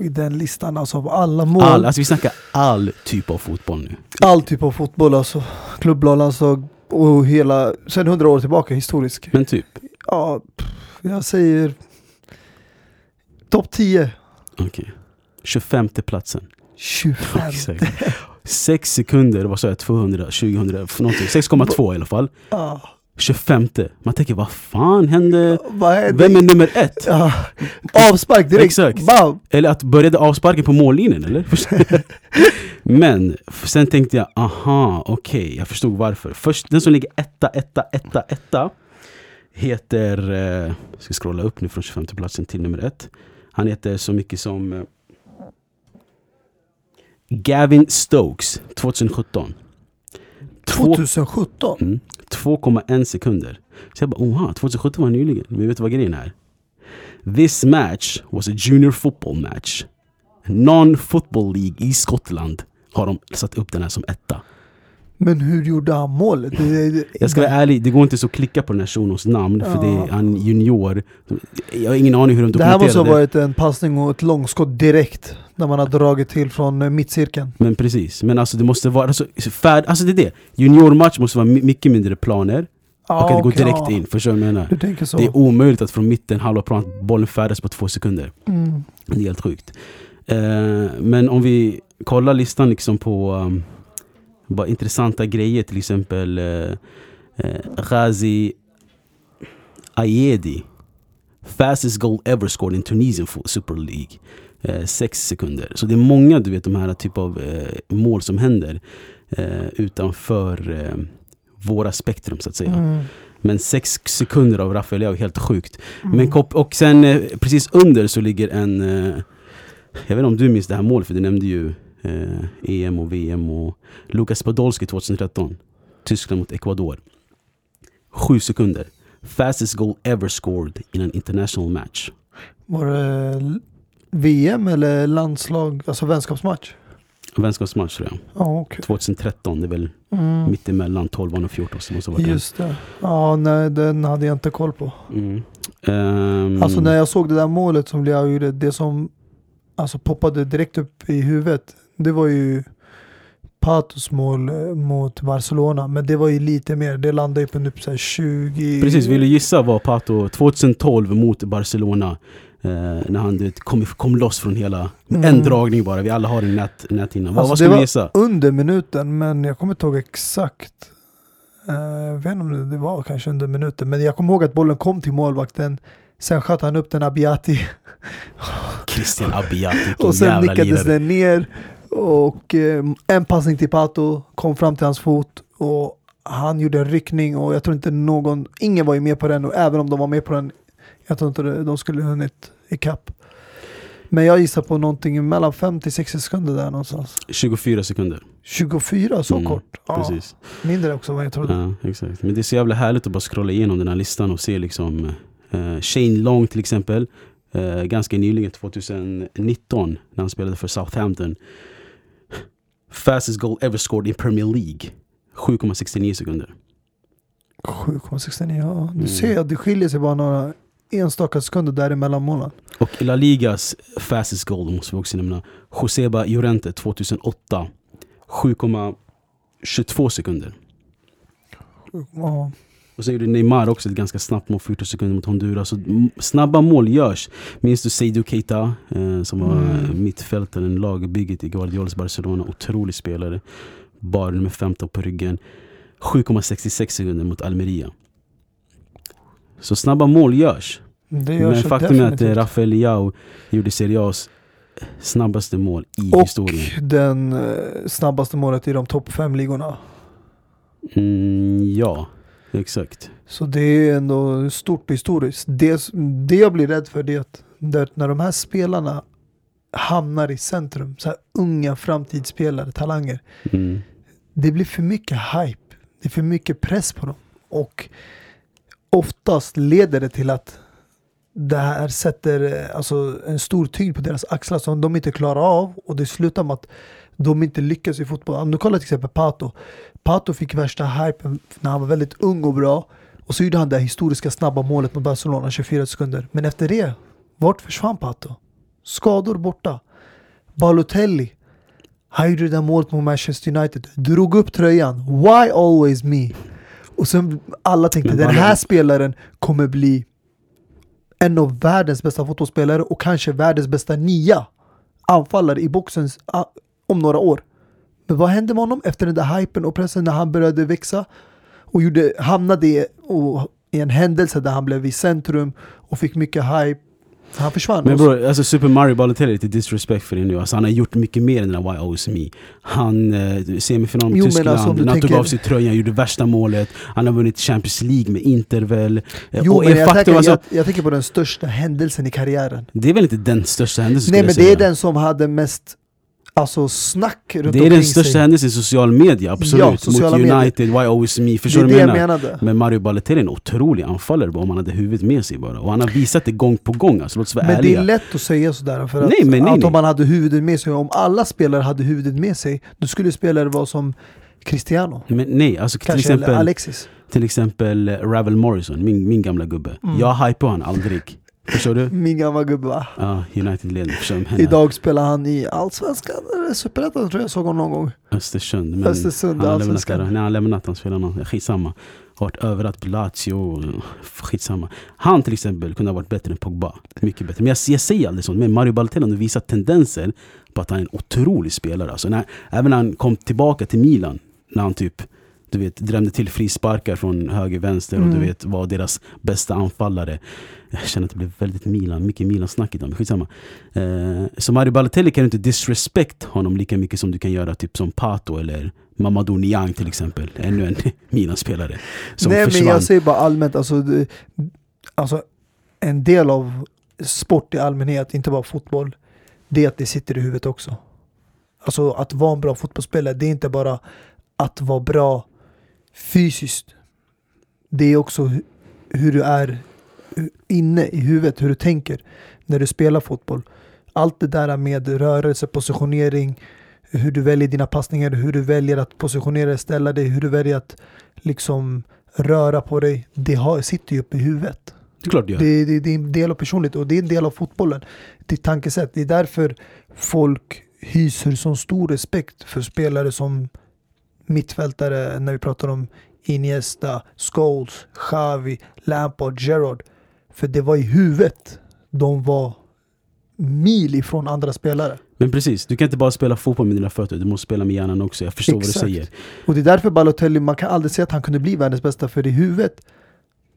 Speaker 3: I den listan alltså av alla mål.
Speaker 2: All, alltså vi snackar all typ av fotboll nu.
Speaker 3: All typ av fotboll alltså. Klubblag, landslag och hela, sen hundra år tillbaka historisk.
Speaker 2: Men typ,
Speaker 3: Ja, jag säger topp 10.
Speaker 2: okej. 25 platsen.
Speaker 3: 25.
Speaker 2: Exakt. 6 sekunder, vad sa jag, 200, 2000, för någonting. 6,2 i alla fall.
Speaker 3: Ah,
Speaker 2: 25. Man tänker, vad fan hände?
Speaker 3: vad?
Speaker 2: Vem är nummer ett?
Speaker 3: Ah, avspark direkt.
Speaker 2: Exakt.
Speaker 3: Bam.
Speaker 2: Eller att började avsparken på mållinjen eller? [laughs] Men sen tänkte jag, aha, okej, jag förstod varför. Först, den som ligger etta, etta, etta, etta heter, eh, jag ska scrolla upp nu från 25 platsen till nummer ett. Han heter så mycket som eh, Gavin Stokes 2017. Två-
Speaker 3: 2017.
Speaker 2: Mm. 2,1 sekunder. Så jag bara, oha, 2017 var nyligen. Men vet du vad grejen är? This match was a junior football match. Non-football League i Skottland har de satt upp den här som etta.
Speaker 3: Men hur gjorde han målet? Det- det-
Speaker 2: Jag ska vara ärlig, det går inte så att klicka på den här shunos namn för det
Speaker 3: Ja.
Speaker 2: är han junior. Jag har ingen aning hur de
Speaker 3: Det här måste ha
Speaker 2: dokumenterade.
Speaker 3: varit en passning och ett långskott direkt. När man har dragit till från eh, mittcirkeln.
Speaker 2: Men precis, men alltså det måste vara, alltså, färd, alltså det är det. Juniormatch måste vara my- mycket mindre planer och att det går direkt in. Förstår du vad jag menar? Det är omöjligt att från mitten, halva plan, bollen färdas på två sekunder.
Speaker 3: Mm.
Speaker 2: Det är helt sjukt. Eh, men om vi kollar listan liksom på um, bara intressanta grejer, till exempel uh, uh, Ghazi Ayedi. Fastest goal ever scored in Tunisian Super League. Eh, sex sekunder. Så det är många du vet de här typ av eh, mål som händer eh, utanför våra spektrum så att säga.
Speaker 3: Mm.
Speaker 2: Men sex sekunder av Rafael är helt sjukt.
Speaker 3: Mm.
Speaker 2: Men och sen precis under så ligger en Jag vet inte om du minns det här målet för du nämnde ju EM och VM och Lukas Podolski 2013 Tyskland mot Ecuador Sju sekunder Fastest goal ever scored in an international match
Speaker 3: Var det VM eller landslag, alltså vänskapsmatch?
Speaker 2: Vänskapsmatch tror jag
Speaker 3: Ja, okej.
Speaker 2: 2013, det är väl
Speaker 3: Mm.
Speaker 2: mittemellan 12 och 14 som måste den.
Speaker 3: Just det. Ja, nej, den hade jag inte koll på.
Speaker 2: Mm. Ehm,
Speaker 3: Alltså när jag såg det där målet som Leao gjorde, det som alltså, poppade direkt upp i huvudet, det var ju Patos mål eh, mot Barcelona. Men det var ju lite mer, det landade ju på typ så här 20...
Speaker 2: Precis, vill du gissa vad Pato 2012 mot Barcelona eh, när han vet, kom, kom loss från hela,
Speaker 3: Mm.
Speaker 2: en dragning bara, vi alla har en nät, näthinna.
Speaker 3: Alltså,
Speaker 2: vad ska du gissa?
Speaker 3: Under minuten, men jag kommer inte ihåg exakt. Eh, jag vet inte om det- var kanske under minuten, men jag kommer ihåg att bollen kom till målvakten. Sen sköt han upp den Abiati [laughs]
Speaker 2: Christian Abiati,
Speaker 3: och sen nickades den ner. Och eh, en passning till Pato kom fram till hans fot och han gjorde en ryckning och jag tror inte någon, ingen var ju med på den och även om de var med på den, jag tror inte de skulle hunnit ikapp. Men jag gissar på någonting mellan 50-60 sekunder där någonstans.
Speaker 2: 24 sekunder.
Speaker 3: 24, så
Speaker 2: Mm,
Speaker 3: kort? Ja,
Speaker 2: Precis.
Speaker 3: mindre också än vad jag trodde.
Speaker 2: Ja, exakt. Men det är så jävla härligt att bara scrolla igenom den här listan och se liksom eh, Shane Long till exempel. Eh, ganska nyligen, 2019, när han spelade för Southampton. Fastest goal ever scored in Premier League. 7,69 sekunder.
Speaker 3: 7,69, ja. Du
Speaker 2: Mm.
Speaker 3: ser att det skiljer sig bara några enstaka sekunder däremellan målen.
Speaker 2: Och La Ligas fastest goal måste vi också nämna. Joseba Llorente 2008. 7,22 sekunder.
Speaker 3: Ja.
Speaker 2: Och så gjorde Neymar också ett ganska snabbt mål, 14 sekunder mot Honduras. Så snabba mål görs. Minns du Seydou Keita eh, som var
Speaker 3: Mm.
Speaker 2: mittfältaren, lagbygget i Guardiolas Barcelona. Otrolig spelare. Bar nummer 15 på ryggen. 7,66 sekunder mot Almeria. Så snabba mål görs.
Speaker 3: Det görs
Speaker 2: Men faktum är att eh. Rafael Leao gjorde Serie A's snabbaste mål i
Speaker 3: Och
Speaker 2: historien.
Speaker 3: den eh, snabbaste målet i de topp fem ligorna.
Speaker 2: Mm, ja, exakt.
Speaker 3: Så det är ändå stort historiskt. Det, det jag blir rädd för det är att när de här spelarna hamnar i centrum, så här unga framtidsspelare, talanger,
Speaker 2: Mm.
Speaker 3: det blir för mycket hype. Det är för mycket press på dem. Och oftast leder det till att det här sätter eh, alltså, en stor tyngd på deras axlar som de inte klarar av och det slutar med att de inte lyckas i fotboll. Om du kollar till exempel Pato. Pato fick värsta hypen när han var väldigt ung och bra och så gjorde han det här historiska snabba målet mot Barcelona, 24 sekunder. Men efter det, vart försvann Pato? Skador borta. Balotelli, han gjorde det där målet mot Manchester United, drog upp tröjan. Why always me? Och sen alla tänkte den här spelaren kommer bli en av världens bästa fotbollsspelare och kanske världens bästa nia anfallare i boxen ah, om några år. Men vad hände med honom efter den där hypen och pressen när han började växa och gjorde, hamnade i, och, i en händelse där han blev i centrum och fick mycket hype. Han försvann.
Speaker 2: Men bror, alltså Super Mario Balotelli är lite disrespect för det nu. Alltså, han har gjort mycket mer än den där Why Always Me. Han, eh, semifinal mot Tyskland,
Speaker 3: alltså,
Speaker 2: när han tog av sig tröjan, gjorde värsta målet. Han har vunnit Champions League med Inter väl. Eh,
Speaker 3: Jo,
Speaker 2: och
Speaker 3: men
Speaker 2: är
Speaker 3: jag,
Speaker 2: faktum,
Speaker 3: tänker,
Speaker 2: alltså,
Speaker 3: jag, jag tänker på den största händelsen i karriären.
Speaker 2: Det är väl inte den största händelsen
Speaker 3: Nej men
Speaker 2: jag
Speaker 3: det är
Speaker 2: säga.
Speaker 3: den som hade mest alltså snack runt
Speaker 2: Det är den
Speaker 3: omkring
Speaker 2: största
Speaker 3: sig.
Speaker 2: händelsen i social media, absolut.
Speaker 3: Ja,
Speaker 2: Mot
Speaker 3: medier.
Speaker 2: United, why always me?
Speaker 3: Det
Speaker 2: Förstår
Speaker 3: är
Speaker 2: du
Speaker 3: det
Speaker 2: vad
Speaker 3: jag menade.
Speaker 2: Men Mario Balotelli är en otrolig anfallare bara, om han hade huvudet med sig bara. Och han har visat det gång på gång, alltså, låt oss vara
Speaker 3: Men det
Speaker 2: ärliga.
Speaker 3: är lätt att säga sådär för att,
Speaker 2: Nej, men nej,
Speaker 3: att
Speaker 2: nej.
Speaker 3: om man hade huvudet med sig, om alla spelare hade huvudet med sig, då skulle spelare vara som Cristiano.
Speaker 2: Men nej, alltså till
Speaker 3: Kanske eller
Speaker 2: exempel,
Speaker 3: Alexis.
Speaker 2: till exempel Ravel Morrison, min, min gamla gubbe.
Speaker 3: Mm.
Speaker 2: Jag hypar han aldrig. Förstår du?
Speaker 3: Min gamla gubbe va?
Speaker 2: Ja, jag menar?
Speaker 3: Idag spelar han i Allsvenskan eller Superettan tror jag såg honom någon gång.
Speaker 2: Östersund. Men
Speaker 3: Östersund,
Speaker 2: han lämnat
Speaker 3: Allsvenskan.
Speaker 2: där. Nej, han lämnat, han spelar någon. Skitsamma. Har varit överallt på Lazio. Skitsamma. Han till exempel kunde ha varit bättre än Pogba. Mycket bättre. Men jag, jag säger aldrig sånt. Men Mario Balotelli har visat tendenser på att han är en otrolig spelare. Alltså när, även när han kom tillbaka till Milan. När han typ du vet, drämde till frisparkar från höger, vänster och
Speaker 3: Mm.
Speaker 2: du vet, var deras bästa anfallare. Jag känner att det blev väldigt Milan, mycket Milan-snack idag, men skitsamma. Eh, så Mario Balotelli kan du inte disrespect honom lika mycket som du kan göra typ som Pato eller Mamadou Niang till exempel. Ännu en [laughs] Milan-spelare som
Speaker 3: Nej
Speaker 2: försvann.
Speaker 3: men jag säger bara allmänt, alltså, det, alltså en del av sport i allmänhet, inte bara fotboll, det är att det sitter i huvudet också. Alltså att vara en bra fotbollsspelare, det är inte bara att vara bra fysiskt. Det är också hu- hur du är inne i huvudet, hur du tänker när du spelar fotboll. Allt det där med rörelse, positionering, hur du väljer dina passningar, hur du väljer att positionera dig, ställa dig, hur du väljer att liksom röra på dig. Det har, sitter ju uppe i huvudet.
Speaker 2: Det är klart det gör.
Speaker 3: Det, det, det är en del av personligt och det är en del av fotbollen. Ditt tankesätt. Det är därför folk hyser så stor respekt för spelare som mittfältare när vi pratar om Iniesta, Scholes, Xavi, Lampard, Gerrard. För det var i huvudet de var mil ifrån andra spelare.
Speaker 2: Men precis, du kan inte bara spela fotboll med dina fötter, du måste spela med hjärnan också. Jag förstår
Speaker 3: Exakt.
Speaker 2: vad du säger.
Speaker 3: Och det är därför Balotelli, man kan aldrig säga att han kunde bli världens bästa för i huvudet,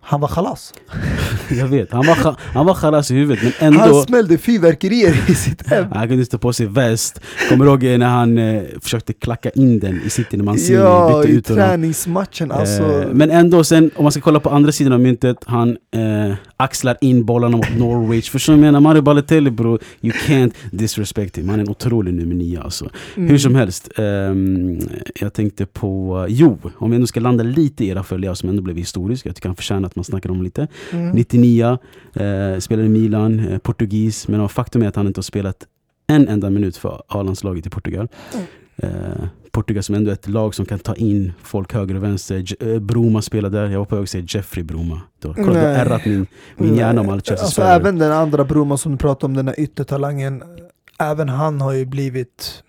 Speaker 3: han var chalas. [laughs]
Speaker 2: Jag vet, han var, han var chalas i huvudet men ändå
Speaker 3: Han smällde fyrverkerier i sitt hem.
Speaker 2: Han kunde inte på sig väst. Kommer du ihåg när han eh, försökte klacka in den i City när man ser
Speaker 3: Ja,
Speaker 2: bytte
Speaker 3: i
Speaker 2: ut
Speaker 3: träningsmatchen alltså.
Speaker 2: Eh, men ändå sen, om man ska kolla på andra sidan av myntet, han eh, axlar in bollarna mot Norwich. Förstår du vad jag menar? Mario Balotelli bro, you can't disrespect him. Han är en otrolig nummer nio alltså.
Speaker 3: Mm.
Speaker 2: Hur som helst, ehm, jag tänkte på, jo, om vi ändå ska landa lite i era följare som ändå blev historiska, jag tycker han förtjänar att man snackar om lite.
Speaker 3: Mm.
Speaker 2: 99, eh, spelade i Milan, eh, portugis, men faktum är att han inte har spelat en enda minut för A-landslaget i Portugal. Eh, Portugal som ändå är ett lag som kan ta in folk höger och vänster. J- eh, Broma spelade där, jag var på väg att säga Jeffrey Broma. Då, kolla, du har ärrat min, min hjärna om alla
Speaker 3: Alltså
Speaker 2: Chelsea-spelare.
Speaker 3: även den andra Broma som du pratade om, den här yttertalangen, även han har ju blivit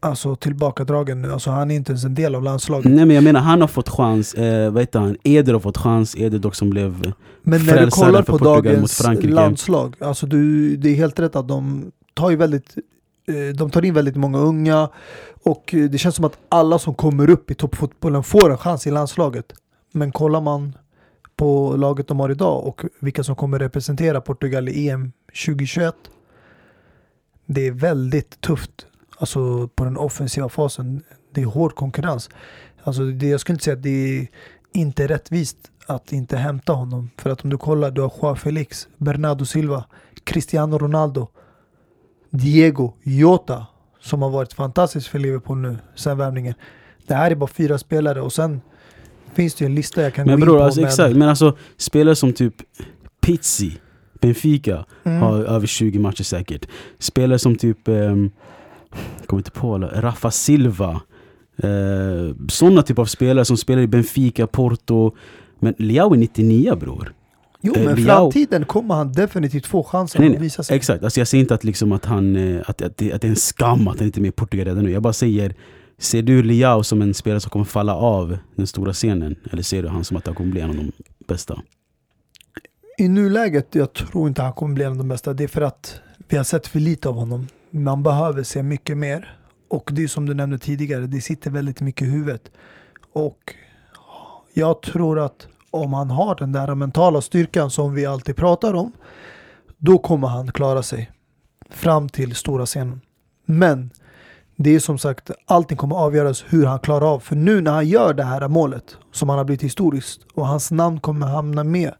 Speaker 3: alltså tillbakadragen nu. Alltså han är inte ens en del av landslaget.
Speaker 2: Nej men jag menar, han har fått chans, eh, vad heter han? Eder har fått chans, Eder dock som blev
Speaker 3: Men när du kollar på
Speaker 2: Portugal
Speaker 3: dagens landslag, alltså du, det är helt rätt att de tar ju väldigt Eh, de tar in väldigt många unga och eh, det känns som att alla som kommer upp i toppfotbollen får en chans i landslaget. Men kollar man på laget de har idag och vilka som kommer representera Portugal i EM 2021. Det är väldigt tufft alltså på den offensiva fasen. Det är hård konkurrens. Alltså det, jag skulle inte säga att det är inte rättvist att inte hämta honom. För att om du kollar, du har Joao Felix, Bernardo Silva, Cristiano Ronaldo, Diego, Jota som har varit fantastiskt för Liverpool nu sen värvningen. Det här är bara fyra spelare och sen finns det ju en lista jag kan
Speaker 2: Men
Speaker 3: gå in
Speaker 2: bror,
Speaker 3: på.
Speaker 2: alltså,
Speaker 3: med-
Speaker 2: exakt. Men alltså spelare som typ Pizzi, Benfica,
Speaker 3: Mm.
Speaker 2: har över 20 matcher säkert. Spelare som typ, um, kommer inte på alla, Rafa Silva. Uh, Sådana typ av spelare som spelar i Benfica, Porto. Men Leao är 99 bror.
Speaker 3: Jo
Speaker 2: eh,
Speaker 3: men
Speaker 2: Leao-
Speaker 3: framtiden kommer han definitivt få chansen
Speaker 2: Nej,
Speaker 3: att
Speaker 2: nej,
Speaker 3: visa sig.
Speaker 2: Exakt, alltså jag säger inte att, liksom att, han, eh, att, att, det, att det är en skam att han inte är med i Portugal redan nu. Jag bara säger, ser du Leao som en spelare som kommer falla av den stora scenen? Eller ser du han som att han kommer bli en av de bästa?
Speaker 3: I nuläget, jag tror inte han kommer bli en av de bästa. Det är för att vi har sett för lite av honom. Man behöver se mycket mer. Och det är som du nämnde tidigare, det sitter väldigt mycket i huvudet. Och jag tror att om han har den där mentala styrkan som vi alltid pratar om, då kommer han klara sig fram till stora scenen. Men det är som sagt, allting kommer avgöras hur han klarar av. För nu när han gör det här målet, som han har blivit historiskt, och hans namn kommer hamna med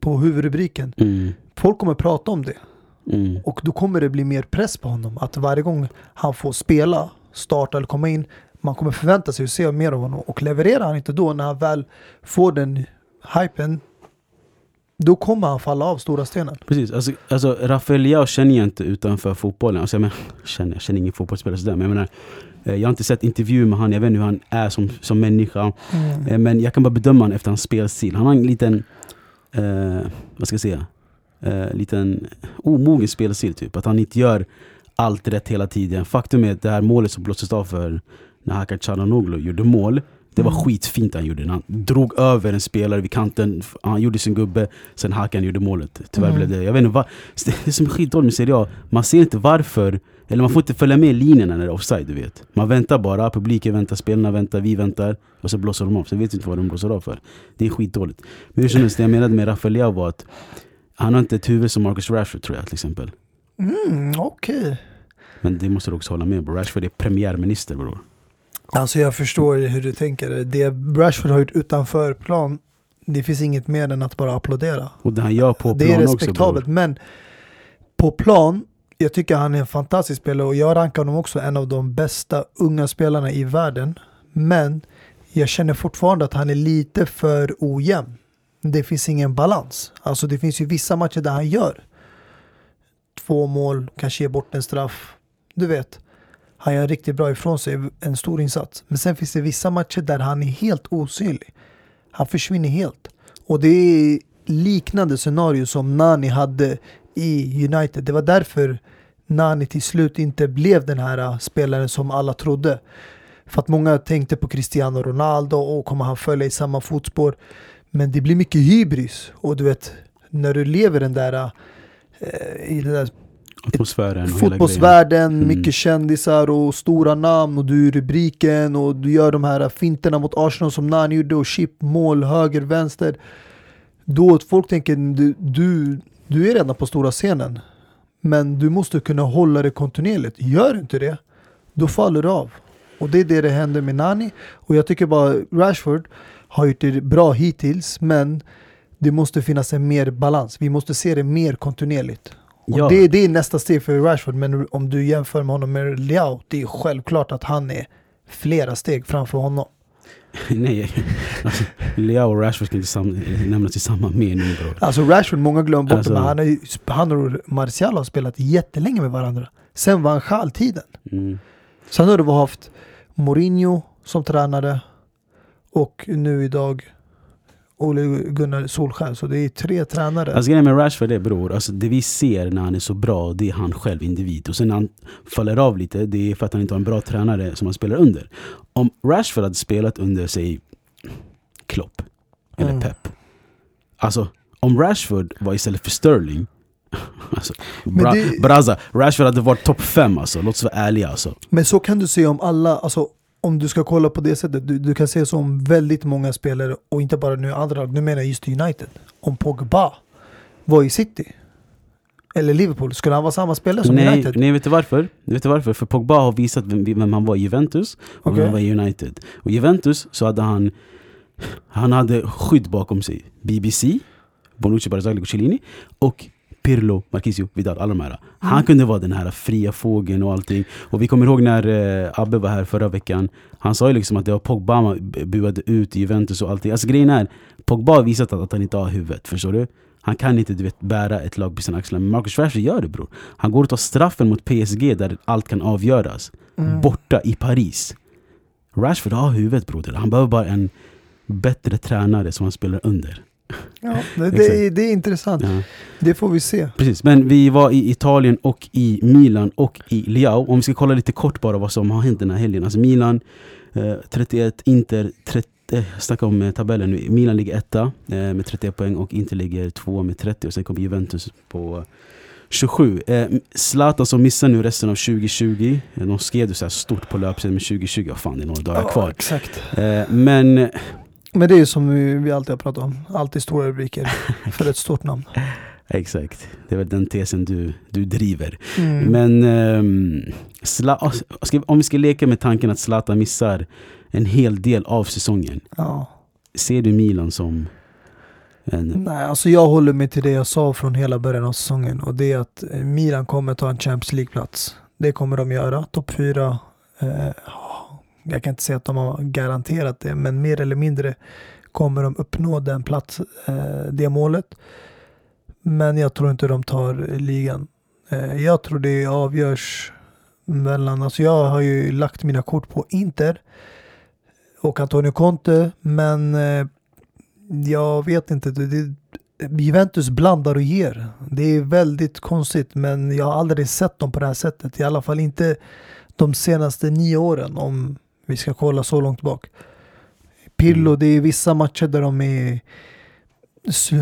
Speaker 3: på huvudrubriken.
Speaker 2: Mm.
Speaker 3: Folk kommer prata om det.
Speaker 2: Mm.
Speaker 3: Och då kommer det bli mer press på honom. Att varje gång han får spela, starta eller komma in, man kommer förvänta sig att se mer av honom. Och levererar han inte då, när han väl får den hypen, då kommer han falla av stora stenen.
Speaker 2: Precis, alltså, alltså Rafael Leao känner jag inte utanför fotbollen. Alltså, jag, men, känner, jag känner ingen fotbollsspelare sådär, men jag menar, eh, jag har inte sett intervjuer med honom, jag vet inte hur han är som, som människa. Eh, Men jag kan bara bedöma honom efter hans spelstil. Han har en liten, eh, vad ska jag säga, eh, liten omogen spelstil typ. Att han inte gör allt rätt hela tiden. Faktum är att det här målet som blåstes av för när Hakan Calhanoglu gjorde mål, det var
Speaker 3: Mm.
Speaker 2: skitfint han gjorde. Han drog över en spelare vid kanten, han gjorde sin gubbe, sen Hakan gjorde målet. Tyvärr
Speaker 3: Mm.
Speaker 2: blev det, jag vet inte vad, [laughs] det är som skitdåligt med Serie A. Man ser inte varför, eller man får inte följa med linjerna när det är offside du vet. Man väntar bara, publiken väntar, spelarna väntar, vi väntar och så blåser de av. Sen vet vi inte vad de blåser av för. Det är skitdåligt. Men hur som helst, det jag menade med Rafael Leao var att han har inte ett huvud som Marcus Rashford tror jag till exempel.
Speaker 3: Mm, Okej.
Speaker 2: Men det måste du också hålla med på. Rashford är premiärminister bror.
Speaker 3: Alltså jag förstår hur du tänker. Det Rashford har gjort utanför plan, det finns inget mer än att bara applådera.
Speaker 2: Och det han gör på
Speaker 3: det är
Speaker 2: plan också
Speaker 3: respektabelt,
Speaker 2: bror.
Speaker 3: men på plan, jag tycker han är en fantastisk spelare och jag rankar honom också en av de bästa unga spelarna i världen. Men jag känner fortfarande att han är lite för ojämn. Det finns ingen balans. Alltså det finns ju vissa matcher där han gör två mål, kanske ger bort en straff. Du vet, han gör riktigt bra ifrån sig, en stor insats. Men sen finns det vissa matcher där han är helt osynlig. Han försvinner helt. Och det är liknande scenario som Nani hade i United. Det var därför Nani till slut inte blev den här äh, spelaren som alla trodde. För att många tänkte på Cristiano Ronaldo och kommer han följa i samma fotspår. Men det blir mycket hybris. Och du vet, när du lever den där, äh, i den där
Speaker 2: Atmosfären
Speaker 3: fotbollsvärlden,
Speaker 2: Mm.
Speaker 3: mycket kändisar och stora namn och du är rubriken och du gör de här finterna mot Arsenal som Nani gjorde och chip, mål, höger, vänster. Då folk tänker du, du, du är redan på stora scenen. Men du måste kunna hålla det kontinuerligt. Gör inte det, då faller du av. Och det är det det händer med Nani. Och jag tycker bara Rashford har gjort det bra hittills, men det måste finnas en mer balans. Vi måste se det mer kontinuerligt. Och
Speaker 2: Ja.
Speaker 3: det, det är nästa steg för Rashford, men om du jämför med honom med Leao, det är självklart att han är flera steg framför honom. [laughs]
Speaker 2: Nej, alltså, Leao och Rashford ska inte sam- nämnas i samma mening bror.
Speaker 3: Alltså Rashford, många glömmer bort
Speaker 2: Alltså-
Speaker 3: men han, har ju, han och Martial har spelat jättelänge med varandra. Sen vann Schall-tiden.
Speaker 2: Mm.
Speaker 3: Sen har du haft Mourinho som tränare och nu idag Ole Gunnar Solskjaer. Så det är tre tränare.
Speaker 2: Alltså grejen med Rashford är bror, alltså det vi ser när han är så bra, det är han själv individ. Och sen när han faller av lite, det är för att han inte har en bra tränare som han spelar under. Om Rashford hade spelat under, säg Klopp eller
Speaker 3: Mm.
Speaker 2: Pep. Alltså, om Rashford var istället för Sterling, [laughs] alltså, bra,
Speaker 3: det-
Speaker 2: braza, Rashford hade varit topp fem alltså, låt oss vara ärliga alltså.
Speaker 3: Men så kan du se om alla, alltså om du ska kolla på det sättet, du, du kan se så om väldigt många spelare och inte bara nu andra lag, nu menar jag just United. Om Pogba var i City eller Liverpool, skulle han vara samma spelare som
Speaker 2: Nej,
Speaker 3: United?
Speaker 2: nej, vet du varför? Vet du varför? För Pogba har visat vem, vem han var i Juventus och vem
Speaker 3: Okej.
Speaker 2: han var i United. Och i Juventus så hade han Han hade skydd bakom sig. BBC, Bonucci, Barzagli, Cellini och Pirlo, Marquisio, Vidal, alla de här. Han kunde vara den här fria fågeln och allting. Och vi kommer ihåg när eh, Abbe var här förra veckan. Han sa ju liksom att det var Pogba man bu- buade ut i Juventus och allting. Alltså grejen är, Pogba har visat att, att han inte har huvudet, förstår du? Han kan inte du vet, bära ett lag på sina axlar. Men Marcus Rashford gör det bror. Han går och tar straffen mot PSG där allt kan avgöras.
Speaker 3: Mm.
Speaker 2: Borta i Paris. Rashford har huvudet broder. Han behöver bara en bättre tränare som han spelar under.
Speaker 3: Ja, det, det, är, det är intressant.
Speaker 2: Ja.
Speaker 3: Det får vi se.
Speaker 2: Precis, men vi var i Italien och i Milan och i Leao. Om vi ska kolla lite kort bara vad som har hänt den här helgen. Alltså Milan eh, 31, Inter 30. Jag snackar om eh, tabellen nu. Milan ligger etta eh, med 31 poäng och Inter ligger två med 30 och sen kommer Juventus på 27. Eh, Zlatan som missar nu resten av 2020. Eh, De skrev det så här stort på löpsedeln med 2020. Vad fan, det är några dagar
Speaker 3: Ja,
Speaker 2: kvar.
Speaker 3: exakt.
Speaker 2: Eh, men
Speaker 3: Men det är ju som vi, alltid har pratat om. Alltid stora rubriker [laughs] för ett stort namn.
Speaker 2: exakt, det är väl den tesen du, du driver.
Speaker 3: Mm.
Speaker 2: Men ehm, Zla- ska- om vi ska leka med tanken att Zlatan missar en hel del av säsongen.
Speaker 3: Ja.
Speaker 2: Ser du Milan som En,
Speaker 3: Nej, alltså jag håller mig till det jag sa från hela början av säsongen och det är att eh, Milan kommer ta en Champions League-plats. Det kommer de göra. Topp fyra. Eh, jag kan inte säga att de har garanterat det, men mer eller mindre kommer de uppnå den plats, eh, det målet. Men jag tror inte de tar ligan. Eh, jag tror det avgörs mellan, alltså jag har ju lagt mina kort på Inter och Antonio Conte, men eh, jag vet inte. Det, det, Juventus blandar och ger. Det är väldigt konstigt, men jag har aldrig sett dem på det här sättet. I alla fall inte de senaste nio åren, om vi ska kolla så långt bak. Pirlo, det är vissa matcher där de är,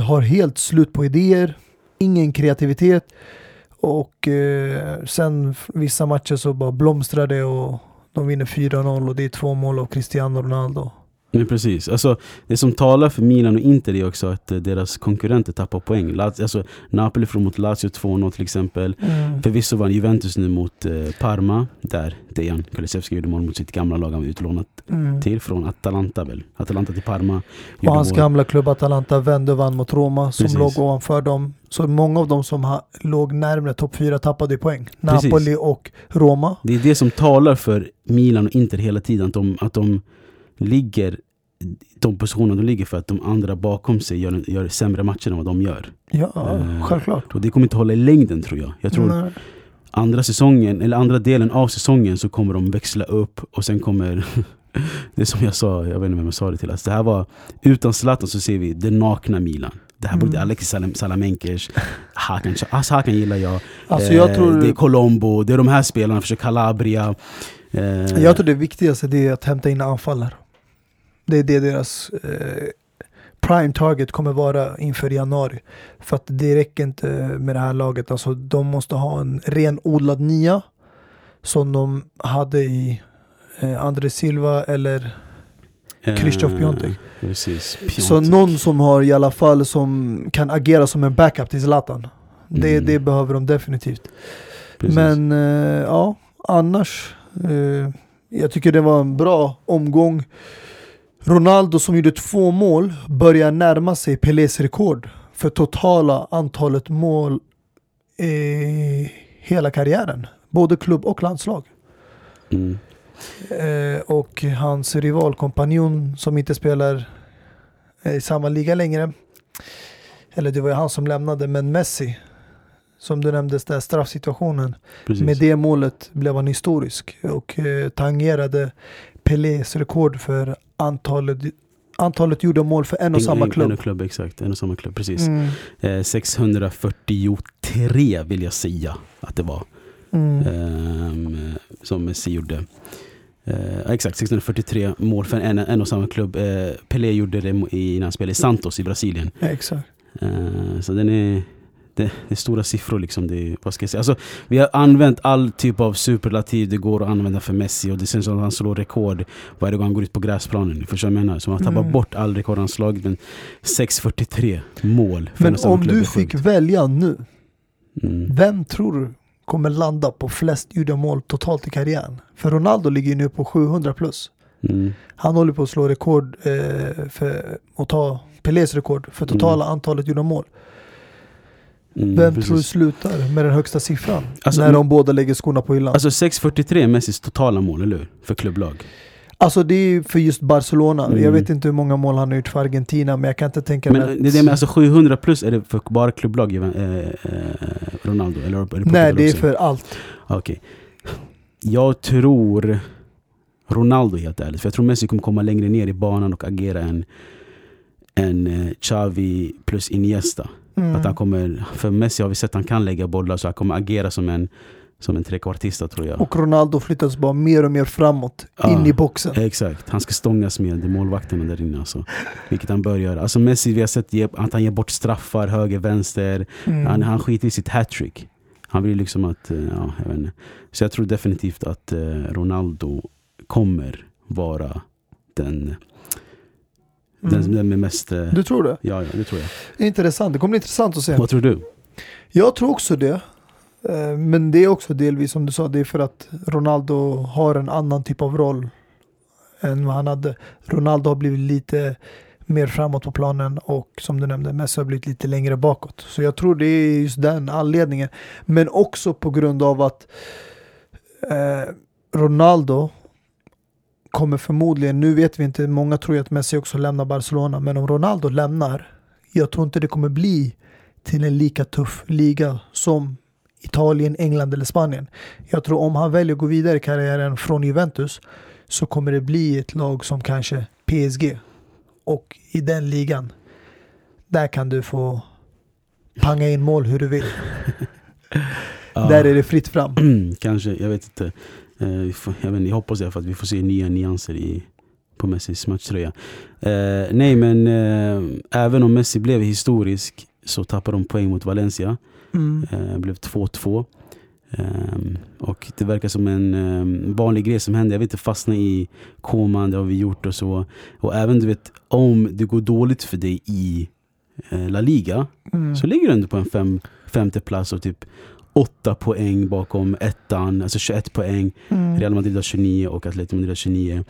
Speaker 3: har helt slut på idéer, ingen kreativitet. Och eh, sen vissa matcher så bara blomstrar det och de vinner 4-0 och det är två mål av Cristiano Ronaldo.
Speaker 2: Men precis. Alltså, det som talar för Milan och Inter är också att eh, deras konkurrenter tappar poäng. Laz- Alltså, Napoli får mot Lazio 2-0 till exempel.
Speaker 3: Mm.
Speaker 2: Förvisso vann Juventus nu mot eh, Parma, där Dejan Kulusevski gjorde mål mot sitt gamla lag han var utlånat
Speaker 3: Mm.
Speaker 2: till från Atalanta väl? Atalanta till Parma.
Speaker 3: Och hans
Speaker 2: mål.
Speaker 3: gamla klubb Atalanta vände och vann mot Roma som
Speaker 2: Precis.
Speaker 3: låg ovanför dem. Så många av dem som ha, låg närmare topp fyra tappade i poäng.
Speaker 2: Precis.
Speaker 3: Napoli och Roma.
Speaker 2: Det är det som talar för Milan och Inter hela tiden. Att de, att de ligger de positionerna de ligger för att de andra bakom sig gör, gör sämre matcher än vad de gör.
Speaker 3: Ja,
Speaker 2: Eh,
Speaker 3: självklart.
Speaker 2: Och det kommer inte hålla i längden tror jag. Jag tror
Speaker 3: Nej.
Speaker 2: andra säsongen, eller andra delen av säsongen så kommer de växla upp och sen kommer [laughs] det som jag sa, jag vet inte vem jag sa det till. Alltså det här var, utan Zlatan så ser vi det nakna Milan. Det här borde
Speaker 3: Mm.
Speaker 2: Alexis Salam, Salamenkers, Hakan, alltså Hakan gillar jag.
Speaker 3: Alltså
Speaker 2: Eh,
Speaker 3: jag tror,
Speaker 2: Det är Colombo, det är de här spelarna, för Calabria. Eh,
Speaker 3: jag tror det viktigaste är att hämta in anfallare. Det är det deras eh, prime target kommer vara inför januari. För att det räcker inte med det här laget. Alltså de måste ha en renodlad nia. Som de hade i eh, André Silva eller Krzysztof Piątek.
Speaker 2: Precis,
Speaker 3: Så någon som har i alla fall som kan agera som en backup till Zlatan. Det,
Speaker 2: Mm.
Speaker 3: det behöver de definitivt.
Speaker 2: Precis.
Speaker 3: Men eh, ja, annars. Eh, jag tycker det var en bra omgång. Ronaldo som gjorde två mål börjar närma sig Pelés rekord för totala antalet mål i hela karriären. Både klubb och landslag.
Speaker 2: Mm.
Speaker 3: Eh, och hans rivalkompanjon som inte spelar eh, i samma liga längre. Eller det var ju han som lämnade, men Messi. Som du nämnde, där straffsituationen.
Speaker 2: Precis.
Speaker 3: Med det målet blev han historisk och eh, tangerade Pelés rekord för antalet, antalet gjorda mål för en och
Speaker 2: En-
Speaker 3: samma
Speaker 2: en, En
Speaker 3: klubb.
Speaker 2: och klubb, exakt. En och samma klubb, precis.
Speaker 3: Mm,
Speaker 2: Eh, 643 vill jag säga att det var.
Speaker 3: mm.
Speaker 2: Ehm, som Messi gjorde. Eh, exakt, 643 mål för en, en och samma klubb. Eh, Pelé gjorde det i, när han spelade i Santos i Brasilien.
Speaker 3: Exakt.
Speaker 2: Eh, så den är, det, det är stora siffror liksom. Det, vad ska jag säga? Alltså, vi har använt all typ av superlativ det går att använda för Messi och det känns som att han slår rekord varje gång han går ut på gräsplanen. Förstår jag menar? Så man tappar
Speaker 3: Mm.
Speaker 2: bort all rekord han slagit. Men 643 mål
Speaker 3: Men om du fick
Speaker 2: sjukt.
Speaker 3: välja nu,
Speaker 2: Mm.
Speaker 3: vem tror du kommer landa på flest gjorda mål totalt i karriären? För Ronaldo ligger ju nu på 700 plus.
Speaker 2: Mm.
Speaker 3: Han håller på att slå rekord eh, för att ta Pelés rekord för totala antalet gjorda mål.
Speaker 2: Mm,
Speaker 3: Vem
Speaker 2: precis.
Speaker 3: tror du slutar med den högsta siffran?
Speaker 2: Alltså,
Speaker 3: när de båda lägger skorna på hyllan.
Speaker 2: Alltså 643 är Messis totala mål, eller hur? För klubblag.
Speaker 3: Alltså det är för just Barcelona.
Speaker 2: Mm.
Speaker 3: Jag vet inte hur många mål han har gjort för Argentina, men jag kan inte tänka
Speaker 2: Men
Speaker 3: mig
Speaker 2: det är det med, alltså 700 plus är det för bara klubblag, eh, eh, Ronaldo? Eller det
Speaker 3: Nej, det är för allt.
Speaker 2: Okej. Jag tror Ronaldo helt ärligt. För jag tror Messi kommer komma längre ner i banan och agera än, än eh, Xavi plus Iniesta.
Speaker 3: Mm.
Speaker 2: Att han kommer, för Messi har vi sett att han kan lägga bollar så han kommer agera som en, som en trekvartista tror jag.
Speaker 3: Och Ronaldo flyttas bara mer och mer framåt,
Speaker 2: Ja.
Speaker 3: in i boxen.
Speaker 2: Exakt, han ska stångas med målvakterna där inne alltså. Vilket han bör göra. Alltså Messi, vi har sett att han ger bort straffar höger, vänster.
Speaker 3: Mm.
Speaker 2: Han, han skiter i sitt hattrick. Han vill liksom att, eh, ja, jag vet inte. Så jag tror definitivt att eh, Ronaldo kommer vara den, den,
Speaker 3: Mm.
Speaker 2: den med mest... eh,
Speaker 3: Du tror det?
Speaker 2: Ja, ja, det tror jag.
Speaker 3: Intressant, det kommer bli intressant att se.
Speaker 2: Vad tror du?
Speaker 3: Jag tror också det. Eh, Men det är också delvis som du sa, det är för att Ronaldo har en annan typ av roll än vad han hade. Ronaldo har blivit lite mer framåt på planen och som du nämnde, Messi har blivit lite längre bakåt. Så jag tror det är just den anledningen. Men också på grund av att eh, Ronaldo kommer förmodligen, nu vet vi inte, många tror ju att Messi också lämnar Barcelona, men om Ronaldo lämnar, jag tror inte det kommer bli till en lika tuff liga som Italien, England eller Spanien. Jag tror om han väljer att gå vidare i karriären från Juventus så kommer det bli ett lag som kanske PSG. Och i den ligan, där kan du få panga in mål hur du vill. [laughs] Där är det fritt fram. [clears throat]
Speaker 2: Kanske, jag vet inte. Eh, jag, vet, jag hoppas alla fall att vi får se nya nyanser i, på Messis matchtröja. Eh, nej men eh, även om Messi blev historisk så tappade de poäng mot Valencia.
Speaker 3: Mm.
Speaker 2: Eh, blev 2-2. Ehm, och det verkar som en ehm, vanlig grej som händer. Jag vill inte fastna i koman, det har vi gjort och så. Och även du vet, om det går dåligt för dig i eh, La Liga
Speaker 3: Mm.
Speaker 2: så ligger du ändå på en fem, femte plats och typ 8 poäng bakom ettan, alltså 21 poäng.
Speaker 3: Mm.
Speaker 2: Real Madrid har 29 och Atletico Madrid har 29.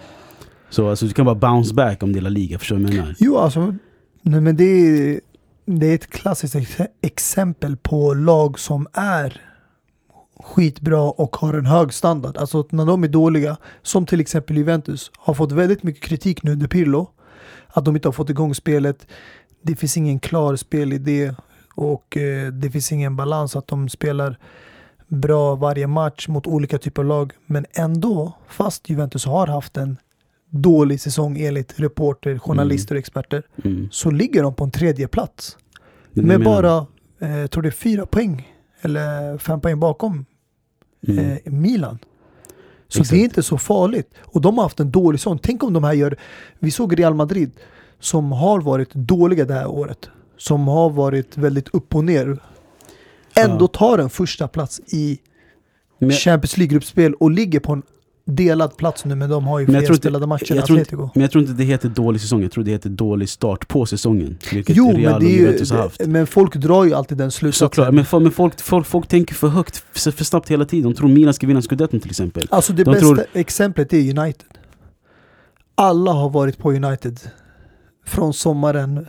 Speaker 2: Så alltså, du kan bara bounce back om det är La Liga, förstår du vad jag menar?
Speaker 3: Jo, alltså, nej, men det, är, det är ett klassiskt ex exempel på lag som är skitbra och har en hög standard. Alltså när de är dåliga, som till exempel Juventus, har fått väldigt mycket kritik nu under Pirlo. Att de inte har fått igång spelet. Det finns ingen klar spelidé och eh, det finns ingen balans att de spelar bra varje match mot olika typer av lag. Men ändå, fast Juventus har haft en dålig säsong enligt reporter, journalister och experter,
Speaker 2: Mm.
Speaker 3: så ligger de på en tredje plats. Med bara, eh, tror det är fyra poäng, eller fem poäng bakom
Speaker 2: Mm.
Speaker 3: eh, Milan. Så
Speaker 2: Exakt.
Speaker 3: det är inte så farligt. Och de har haft en dålig säsong. Tänk om de här gör, vi såg Real Madrid som har varit dåliga det här året. Som har varit väldigt upp och ner. Ändå tar en första plats i
Speaker 2: Men-
Speaker 3: Champions League-gruppspel och ligger på en delad plats nu men de har ju fler spelade matcher än
Speaker 2: inte-
Speaker 3: Atletico.
Speaker 2: Men jag tror inte det heter dålig säsong, jag tror det heter dålig start på säsongen. Vilket
Speaker 3: Jo,
Speaker 2: Real
Speaker 3: men, det är
Speaker 2: Juventus har
Speaker 3: ju,
Speaker 2: haft.
Speaker 3: men folk drar ju alltid den slutsatsen.
Speaker 2: Såklart, men, folk, men folk, folk, folk tänker för högt, för, för snabbt hela tiden. De tror Milan ska vinna scudetton till exempel.
Speaker 3: Alltså det
Speaker 2: De
Speaker 3: bästa
Speaker 2: tror-
Speaker 3: exemplet är United. Alla har varit på United från sommaren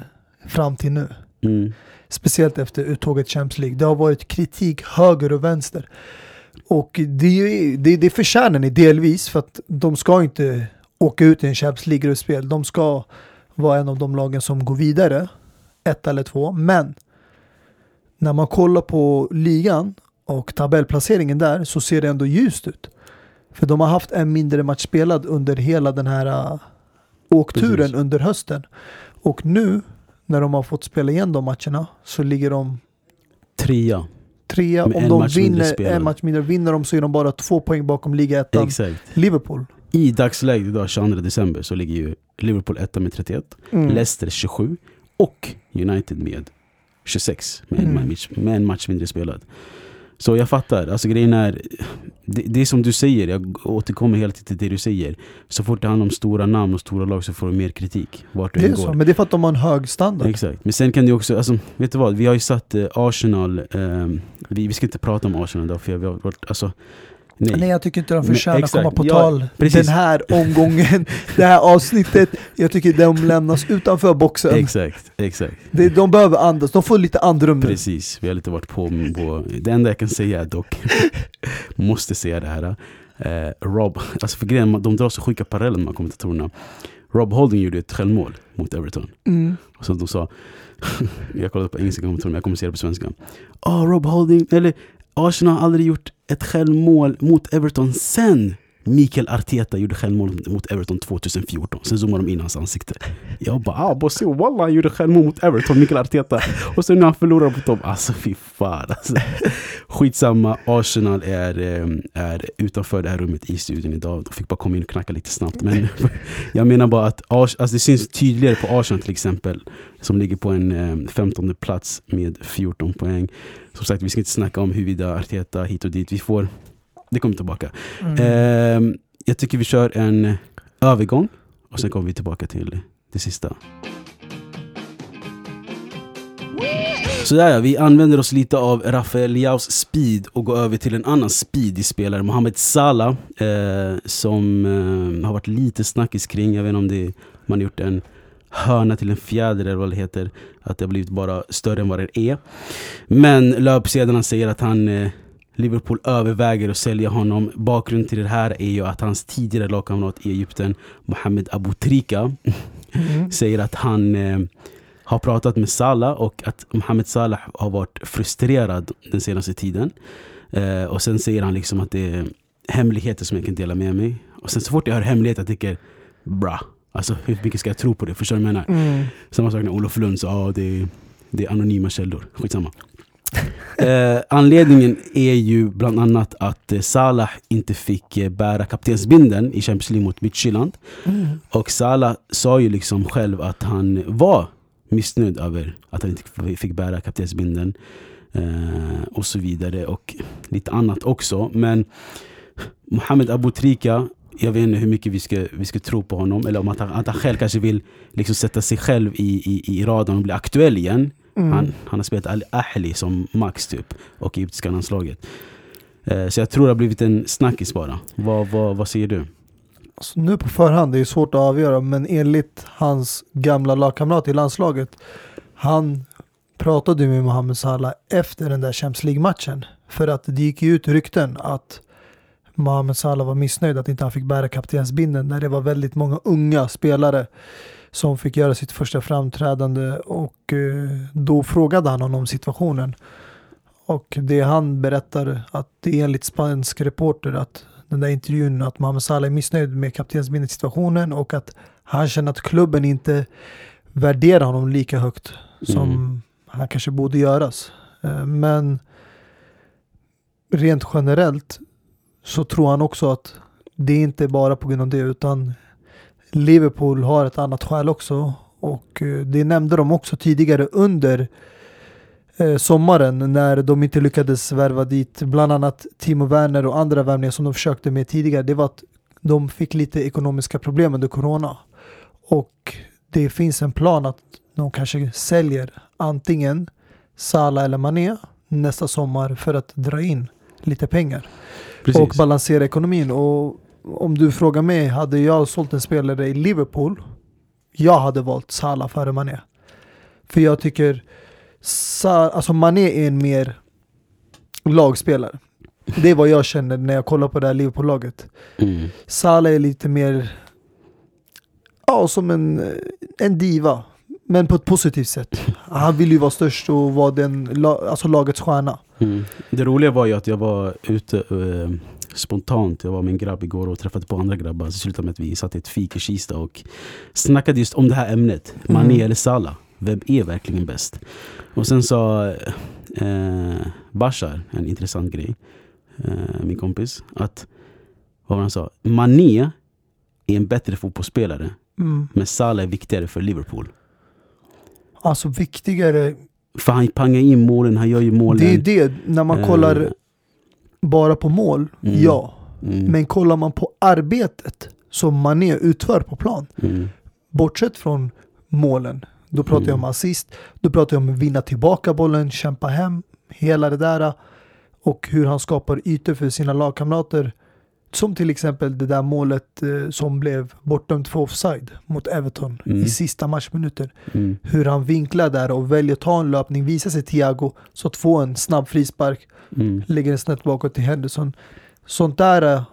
Speaker 3: fram till nu.
Speaker 2: Mm.
Speaker 3: Speciellt efter uttåget Champions League. Det har varit kritik höger och vänster. Och det, är- det, det förtjänar ni delvis för att de ska inte åka ut i en Champions League-gruppspel. De ska vara en av de lagen som går vidare. Ett eller två. Men när man kollar på ligan och tabellplaceringen där så ser det ändå ljust ut. För de har haft en mindre match spelad under hela den här uh, åkturen
Speaker 2: Precis.
Speaker 3: under hösten. Och nu när de har fått spela igen de matcherna så ligger de
Speaker 2: Trea.
Speaker 3: trea.
Speaker 2: Med
Speaker 3: Om
Speaker 2: en
Speaker 3: de vinner en match mindre, vinner de så är de bara två poäng bakom ligaettan. Liverpool.
Speaker 2: I dagsläget idag, 22 december, så ligger ju Liverpool etta med 31,
Speaker 3: Mm.
Speaker 2: Leicester 27 och United med 26 med en,
Speaker 3: Mm.
Speaker 2: match, med en match mindre spelad. Så jag fattar, alltså grejen är, det, det är som du säger, jag återkommer hela tiden till det du säger. Så fort det handlar om stora namn och stora lag så får de mer kritik, vart du
Speaker 3: Det är
Speaker 2: går.
Speaker 3: så, men det är för att de har en hög standard.
Speaker 2: Exakt, men sen kan det också, alltså, vet du vad? Vi har ju satt eh, Arsenal, ehm, vi, vi ska inte prata om Arsenal idag för vi har varit, alltså nej.
Speaker 3: Nej jag tycker inte de
Speaker 2: Men
Speaker 3: förtjänar att komma på
Speaker 2: ja,
Speaker 3: tal
Speaker 2: precis.
Speaker 3: den här omgången, [laughs] det här avsnittet. Jag tycker de lämnas utanför boxen.
Speaker 2: Exakt, exakt.
Speaker 3: Det, de behöver andas, de får lite andrum nu.
Speaker 2: Precis, vi har lite varit på, på Det enda jag kan säga dock, [laughs] måste säga det här. Eh, Rob, alltså för grejen, de drar så sjuka paralleller med kommentatorerna. Rob Holding gjorde ett självmål mot Everton.
Speaker 3: Mm.
Speaker 2: Och så de sa, [laughs] jag kollade på engelska kommentatorerna, jag kommer säga det på svenska. Oh, Rob Holding, eller Arsenal har aldrig gjort ett självmål mot Everton sen Mikael Arteta gjorde självmål mot Everton 2014. Sen zoomade de in hans ansikte. Jag bara ah bosse wallah han gjorde självmål mot Everton, Mikael Arteta. Och sen när han förlorar på topp, alltså fy fan. Alltså. Skitsamma, Arsenal är, ehm, är utanför det här rummet i studion idag. De fick bara komma in och knacka lite snabbt. Men [laughs] jag menar bara att alltså det syns tydligare på Arsenal till exempel. Som ligger på en ehm, 15 plats med 14 poäng. Som sagt, vi ska inte snacka om huruvida Arteta hit och dit. Vi får, det kommer tillbaka.
Speaker 3: Mm.
Speaker 2: Ehm, jag tycker vi kör en övergång och sen kommer vi tillbaka till det sista. Sådär ja, vi använder oss lite av Rafael Leaus speed och går över till en annan speedig spelare, Mohamed Salah, eh, som eh, har varit lite snackis kring. Jag vet inte om det, man har gjort en hörna till en fjäder eller vad det heter. Att det har blivit bara större än vad det är. Men löpsedlarna säger att han eh, Liverpool överväger att sälja honom. Bakgrunden till det här är ju att hans tidigare lagkamrat i Egypten, Mohamed Abu Trika,
Speaker 3: Mm. [laughs]
Speaker 2: säger att han eh, har pratat med Salah och att Mohamed Salah har varit frustrerad den senaste tiden. Eh, och sen säger han liksom att det är hemligheter som jag kan dela med mig. Och sen så fort jag hör hemligheter jag tänker bra. Alltså hur mycket ska jag tro på det? Förstår du vad jag menar?
Speaker 3: Mm.
Speaker 2: Samma sak när Olof Lund sa att det, är- det är anonyma källor. Skitsamma. Eh, anledningen är ju bland annat att eh, Salah inte fick eh, bära kaptensbindeln i Champions League mot Midtjylland.
Speaker 3: Mm.
Speaker 2: Och Salah sa ju liksom själv att han var missnöjd över att han inte fick bära kaptensbindeln. Eh, och så vidare och lite annat också. Men Mohamed Abu Trika, jag vet inte hur mycket vi ska, vi ska tro på honom. Eller om att han, att han själv kanske vill liksom sätta sig själv i, i, i radarn och bli aktuell igen.
Speaker 3: Mm.
Speaker 2: Han, han har spelat Ahli som max typ och i egyptiska landslaget. Eh, så jag tror det har blivit en snackis bara. Vad, vad, vad säger du?
Speaker 3: Alltså, nu på förhand, det är svårt att avgöra, men enligt hans gamla lagkamrat i landslaget, han pratade med Mohamed Salah efter den där Champions League-matchen. För att det gick ju ut rykten att Mohamed Salah var missnöjd att inte han fick bära kaptensbindeln när det var väldigt många unga spelare som fick göra sitt första framträdande och eh, då frågade han honom om situationen. Och det han berättar att det är enligt spansk reporter att den där intervjun att Mohamed Salah är missnöjd med kaptensbindelsituationen och att han känner att klubben inte värderar honom lika högt som
Speaker 2: Mm.
Speaker 3: han kanske borde göras. Eh, Men rent generellt så tror han också att det är inte bara på grund av det utan Liverpool har ett annat skäl också och eh, det nämnde de också tidigare under eh, sommaren när de inte lyckades värva dit bland annat Timo Werner och andra värvningar som de försökte med tidigare. Det var att de fick lite ekonomiska problem under corona och det finns en plan att de kanske säljer antingen Salah eller Mané nästa sommar för att dra in lite pengar och balansera ekonomin. Och om du frågar mig, hade jag sålt en spelare i Liverpool, jag hade valt Salah före Mané. För jag tycker, alltså Mané är en mer lagspelare. Det är vad jag känner när jag kollar på det här Liverpool-laget.
Speaker 2: Mm.
Speaker 3: Salah är lite mer, ja som en, en diva. Men på ett positivt sätt. Han vill ju vara störst och vara den, alltså lagets stjärna.
Speaker 2: Mm. Det roliga var ju att jag var ute eh, spontant. Jag var med en grabb igår och träffade på andra grabbar. Så slutade med att vi satt i ett fik i Kista och snackade just om det här ämnet. Mané
Speaker 3: Mm.
Speaker 2: eller Salah. Vem är verkligen bäst? Och sen sa eh, Bashar en intressant grej. Eh, min kompis. Att, vad var han sa? Mané är en bättre fotbollsspelare.
Speaker 3: Mm.
Speaker 2: Men Salah är viktigare för Liverpool.
Speaker 3: Alltså viktigare,
Speaker 2: För han pangar in målen, han gör ju målen.
Speaker 3: det är det, när man
Speaker 2: Eh,
Speaker 3: kollar bara på mål,
Speaker 2: Mm.
Speaker 3: ja.
Speaker 2: mm,
Speaker 3: Men kollar man på arbetet som Mané utför på plan,
Speaker 2: mm,
Speaker 3: bortsett från målen, då pratar jag om
Speaker 2: Mm.
Speaker 3: assist, då pratar jag om att vinna tillbaka bollen, kämpa hem, hela det där och hur han skapar ytor för sina lagkamrater. Som till exempel det där målet eh, som blev bortdömt för offside mot Everton
Speaker 2: Mm.
Speaker 3: i sista matchminuten.
Speaker 2: mm,
Speaker 3: Hur han vinklar där och väljer att ta en löpning, visar sig Thiago, så att få en snabb frispark,
Speaker 2: mm.
Speaker 3: lägger den snett bakåt till Henderson. Sånt där eh,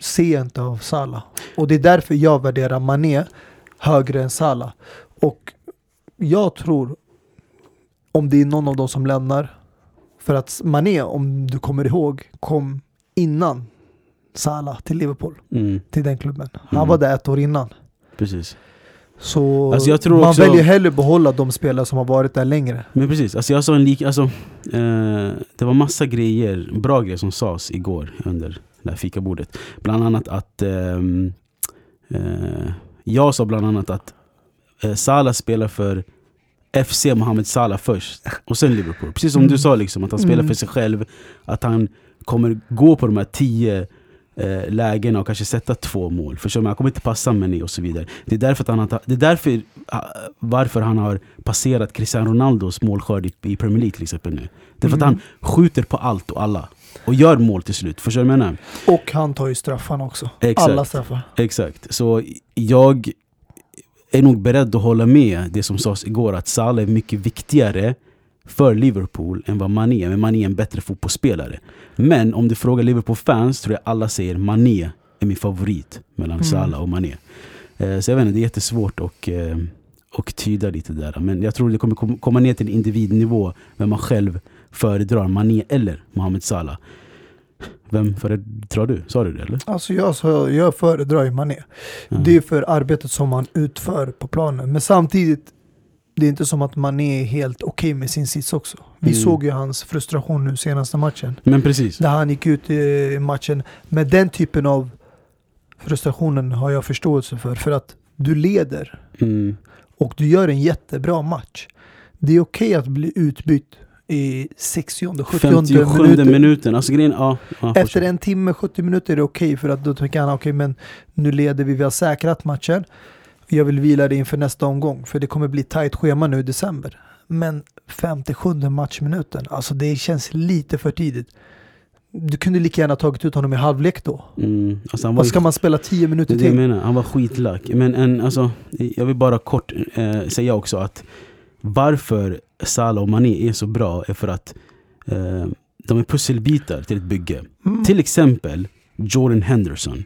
Speaker 3: ser jag inte av Salah. Och det är därför jag värderar Mané högre än Salah. Och jag tror, om det är någon av dem som lämnar, för att Mané, om du kommer ihåg, kom innan Salah till Liverpool,
Speaker 2: Mm,
Speaker 3: till den klubben. Han
Speaker 2: Mm.
Speaker 3: var där ett år innan.
Speaker 2: precis.
Speaker 3: Så
Speaker 2: Alltså jag tror
Speaker 3: man
Speaker 2: också-
Speaker 3: väljer hellre behålla de spelare som har varit där längre.
Speaker 2: Men precis, alltså jag sa en lik, alltså, eh, det var massa grejer, bra grejer som sades igår under det här fikabordet. Bland annat att ehm, eh, jag sa bland annat att eh, Salah spelar för FC Mohamed Salah först och sen Liverpool. Precis som
Speaker 3: Mm.
Speaker 2: du sa, liksom, att han spelar
Speaker 3: Mm.
Speaker 2: för sig själv. Att han kommer gå på de här tio eh, lägena och kanske sätta två mål. Förstår du? Han kommer inte passa Mané och så vidare. Det är därför, han har, det är därför ah, varför han har passerat Cristiano Ronaldos målskörd i, i Premier League till exempel nu. Det är för att
Speaker 3: Mm.
Speaker 2: han skjuter på allt och alla. Och gör mål till slut. Förstår du vad jag menar?
Speaker 3: Och han tar ju straffarna också.
Speaker 2: Exakt.
Speaker 3: Alla straffar.
Speaker 2: Exakt. Så jag... är nog beredd att hålla med det som sades igår att Salah är mycket viktigare för Liverpool än vad Mané är. Men Mané är en bättre fotbollsspelare. Men om du frågar Liverpool-fans tror jag alla säger Mané är min favorit mellan
Speaker 3: Mm.
Speaker 2: Salah och Mané. Eh, Så jag vet inte, det är jättesvårt att eh, och tyda lite där. Men jag tror det kommer kom- komma ner till individnivå vem man själv föredrar, Mané eller Mohamed Salah. Vem föredrar du? Sa du det eller?
Speaker 3: Alltså jag, så, jag föredrar ju Mané.
Speaker 2: Ja.
Speaker 3: Det är för arbetet som han utför på planen. Men samtidigt, det är inte som att Mané är helt okej med sin sits också. Vi
Speaker 2: Mm.
Speaker 3: såg ju hans frustration nu senaste matchen.
Speaker 2: Men precis.
Speaker 3: Där han gick ut i matchen. med den typen av frustrationen har jag förståelse för. För att du leder
Speaker 2: Mm.
Speaker 3: och du gör en jättebra match. Det är okej att bli utbytt i 60 70
Speaker 2: 57
Speaker 3: minuten.
Speaker 2: minuten. Alltså grejen, ja. ja
Speaker 3: Efter
Speaker 2: fortsätt.
Speaker 3: en timme, 70 minuter är det okej för att då tycker han okej men nu leder vi, vi har säkrat matchen. Jag vill vila det inför nästa omgång för det kommer bli tajt schema nu i december. Men 57 matchminuten, alltså det känns lite för tidigt. Du kunde lika gärna tagit ut honom i halvlek då.
Speaker 2: Mm. Alltså
Speaker 3: Vad
Speaker 2: ju-
Speaker 3: ska man spela 10
Speaker 2: Det
Speaker 3: minuter
Speaker 2: är det jag
Speaker 3: till?
Speaker 2: menar, han var skitlack. Men en, alltså, jag vill bara kort eh, säga också att varför Salah och Mané är så bra är för att eh, de är pusselbitar till ett bygge.
Speaker 3: Mm.
Speaker 2: Till exempel Jordan Henderson.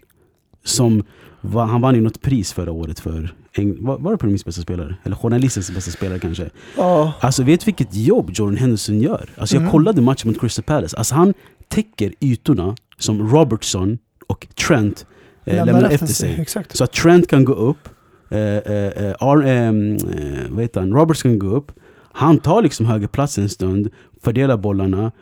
Speaker 2: Som var, han vann ju något pris förra året för, en, var, var det premiärens bästa spelare? Eller journalistens bästa spelare kanske?
Speaker 3: Ja,
Speaker 2: Alltså vet du vilket jobb Jordan Henderson gör? Alltså jag
Speaker 3: Mm.
Speaker 2: kollade matchen mot Crystal Palace. Alltså han täcker ytorna som Robertson och Trent eh, lämnar efter sig.
Speaker 3: Exakt.
Speaker 2: Så att Trent kan gå upp, eh, eh, eh, Ar- ehm, eh, vad heter han? Roberts kan gå upp. Han tar liksom högerplats en stund, fördelar bollarna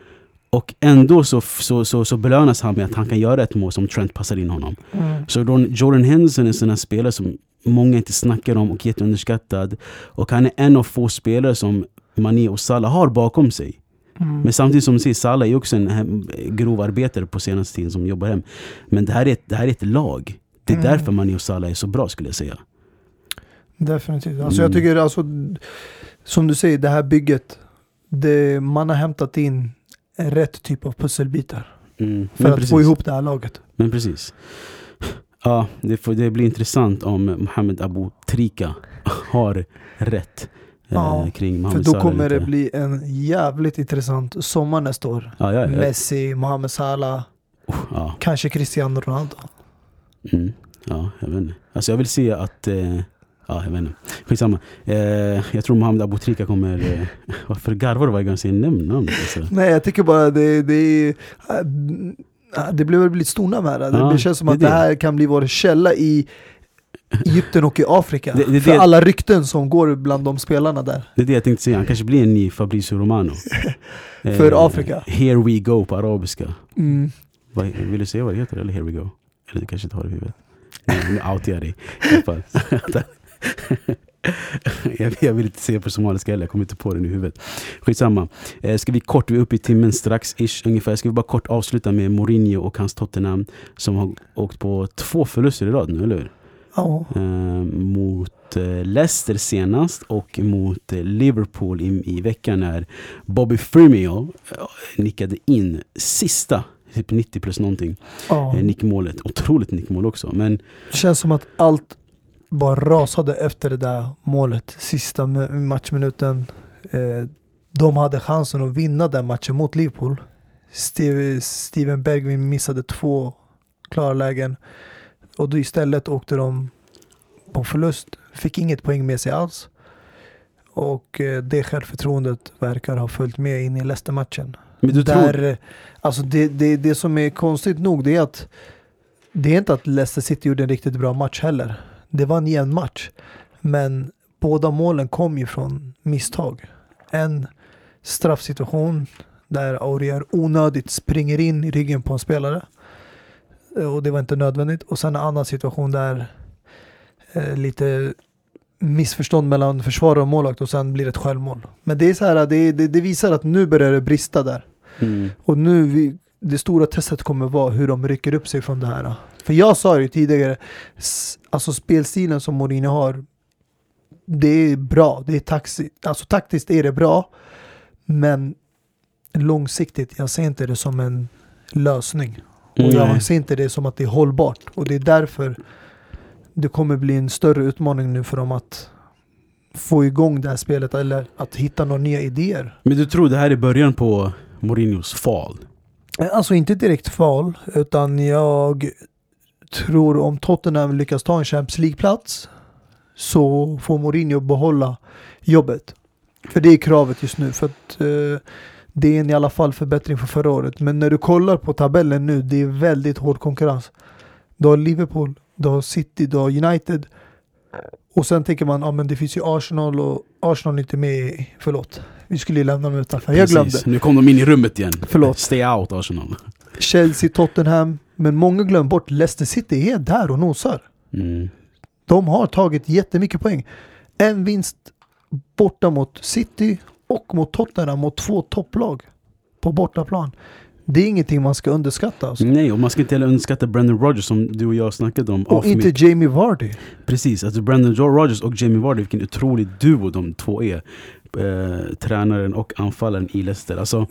Speaker 2: och ändå så, så, så, så belönas han med att han kan göra ett mål som Trent passar in honom.
Speaker 3: Mm.
Speaker 2: Så Jordan Henderson är en sån här spelare som många inte snackar om och jätteunderskattad. Och han är en av få spelare som Mané och Salah har bakom sig.
Speaker 3: Mm.
Speaker 2: Men samtidigt som du säger, Salah är också en grovarbetare på senaste tiden som jobbar hem. Men det här är ett, det här är ett lag. Det är
Speaker 3: Mm.
Speaker 2: därför Mané och Salah är så bra skulle jag säga.
Speaker 3: Definitivt. Alltså
Speaker 2: Mm.
Speaker 3: jag tycker alltså, som du säger, det här bygget, det, man har hämtat in rätt typ av pusselbitar
Speaker 2: Mm.
Speaker 3: för
Speaker 2: Men
Speaker 3: att
Speaker 2: precis.
Speaker 3: få ihop det här laget.
Speaker 2: Men precis. Ja, det, får, det blir intressant om Mohamed Abu Trika har rätt eh,
Speaker 3: Ja,
Speaker 2: kring
Speaker 3: För
Speaker 2: Mohamed
Speaker 3: då
Speaker 2: Salah.
Speaker 3: kommer det
Speaker 2: lite.
Speaker 3: bli en jävligt intressant sommar nästa år.
Speaker 2: Ja, ja.
Speaker 3: Messi, Mohamed Salah,
Speaker 2: ja.
Speaker 3: kanske Cristiano Ronaldo.
Speaker 2: Mm. Ja, jag vet inte. Alltså jag vill se att... Eh, ja, jag vet inte. Skitsamma. Eh, jag tror Mohamed Abu Trika kommer... Eh, [laughs] varför garvar du varje gång jag säger namn? namn, Alltså.
Speaker 3: Nej, jag tycker bara det, det är... äh, Det blev väl lite stornamn här. Det,
Speaker 2: Ja,
Speaker 3: känns som
Speaker 2: det
Speaker 3: att det
Speaker 2: det.
Speaker 3: här kan bli vår källa i Egypten och i Afrika. [laughs]
Speaker 2: Det- det-
Speaker 3: för alla rykten som går bland de spelarna där.
Speaker 2: Det är det jag tänkte säga. Han kanske blir en ny Fabrizio Romano. [laughs] Eh,
Speaker 3: För Afrika.
Speaker 2: Here we go på arabiska.
Speaker 3: Mm.
Speaker 2: Vad, vill du säga vad det heter? Eller here we go? Eller du kanske inte har det i huvudet? Nej, nu outar jag dig. [laughs] Jag, vill inte säga på somaliska heller, jag kommer inte på det nu i huvudet. Skitsamma. Eh, ska vi kort, vi är uppe i timmen strax ish ungefär. Ska vi bara kort avsluta med Mourinho och hans Tottenham som har åkt på två förluster i rad nu, eller hur?
Speaker 3: Ja.
Speaker 2: Eh, mot eh, Leicester senast och mot eh, Liverpool i, i veckan när Bobby Firmino nickade in sista, typ 90 plus någonting,
Speaker 3: Ja.
Speaker 2: nickmålet. Otroligt nickmål också. Men
Speaker 3: Det känns som att allt bara rasade efter det där målet. Sista mi- matchminuten. Eh, de hade chansen att vinna den matchen mot Liverpool. Steve, Steven Bergvin missade två klara lägen. Och då istället åkte de på förlust. Fick inget poäng med sig alls. Och eh, det självförtroendet verkar ha följt med in i Leicester-matchen.
Speaker 2: Men du
Speaker 3: Där,
Speaker 2: tror...
Speaker 3: eh, alltså det, det, det som är konstigt nog det är att det är inte att Leicester City gjorde en riktigt bra match heller. Det var en jämn match. Men båda målen kom ju från misstag. En straffsituation där Aurier onödigt springer in i ryggen på en spelare. Eh, Och det var inte nödvändigt. Och sen en annan situation där eh, lite missförstånd mellan försvarare och målvakt och sen blir det ett självmål. Men det är så här, det, det, det visar att nu börjar det brista där.
Speaker 2: Mm.
Speaker 3: Och nu, vi, det stora testet kommer vara hur de rycker upp sig från det här. För jag sa ju tidigare, alltså spelstilen som Mourinho har, det är bra. Det är taxi, alltså taktiskt är det bra, men långsiktigt, jag ser inte det som en lösning. Och
Speaker 2: Nej.
Speaker 3: jag ser inte det som att det är hållbart. Och det är därför det kommer bli en större utmaning nu för dem att få igång det här spelet eller att hitta några nya idéer.
Speaker 2: Men du tror det här är början på Mourinhos fall?
Speaker 3: Alltså inte direkt fall, utan jag tror om Tottenham lyckas ta en Champions League-plats så får Mourinho behålla jobbet. För det är kravet just nu. För att eh, det är en i alla fall förbättring för förra året. Men när du kollar på tabellen nu, det är väldigt hård konkurrens. Du har Liverpool, du har City, du har United. Och sen tänker man, ja ah, men det finns ju Arsenal och Arsenal är inte med i, förlåt. Vi skulle ju lämna dem utanför. Jag glömde.
Speaker 2: Nu kom de in i rummet igen.
Speaker 3: Förlåt.
Speaker 2: Stay out Arsenal.
Speaker 3: Chelsea, Tottenham. Men många glömmer bort Leicester City är där och nosar.
Speaker 2: Mm.
Speaker 3: De har tagit jättemycket poäng. En vinst borta mot City och mot Tottenham mot två topplag på bortaplan. Det är ingenting man ska underskatta. Alltså.
Speaker 2: Nej, och man ska inte heller underskatta Brendan Rodgers som du och jag snackade om.
Speaker 3: Och inte. Jamie Vardy.
Speaker 2: Precis, alltså Brendan Rodgers och Jamie Vardy, vilken otrolig duo de två är. Eh, tränaren och anfallaren i Leicester. Alltså,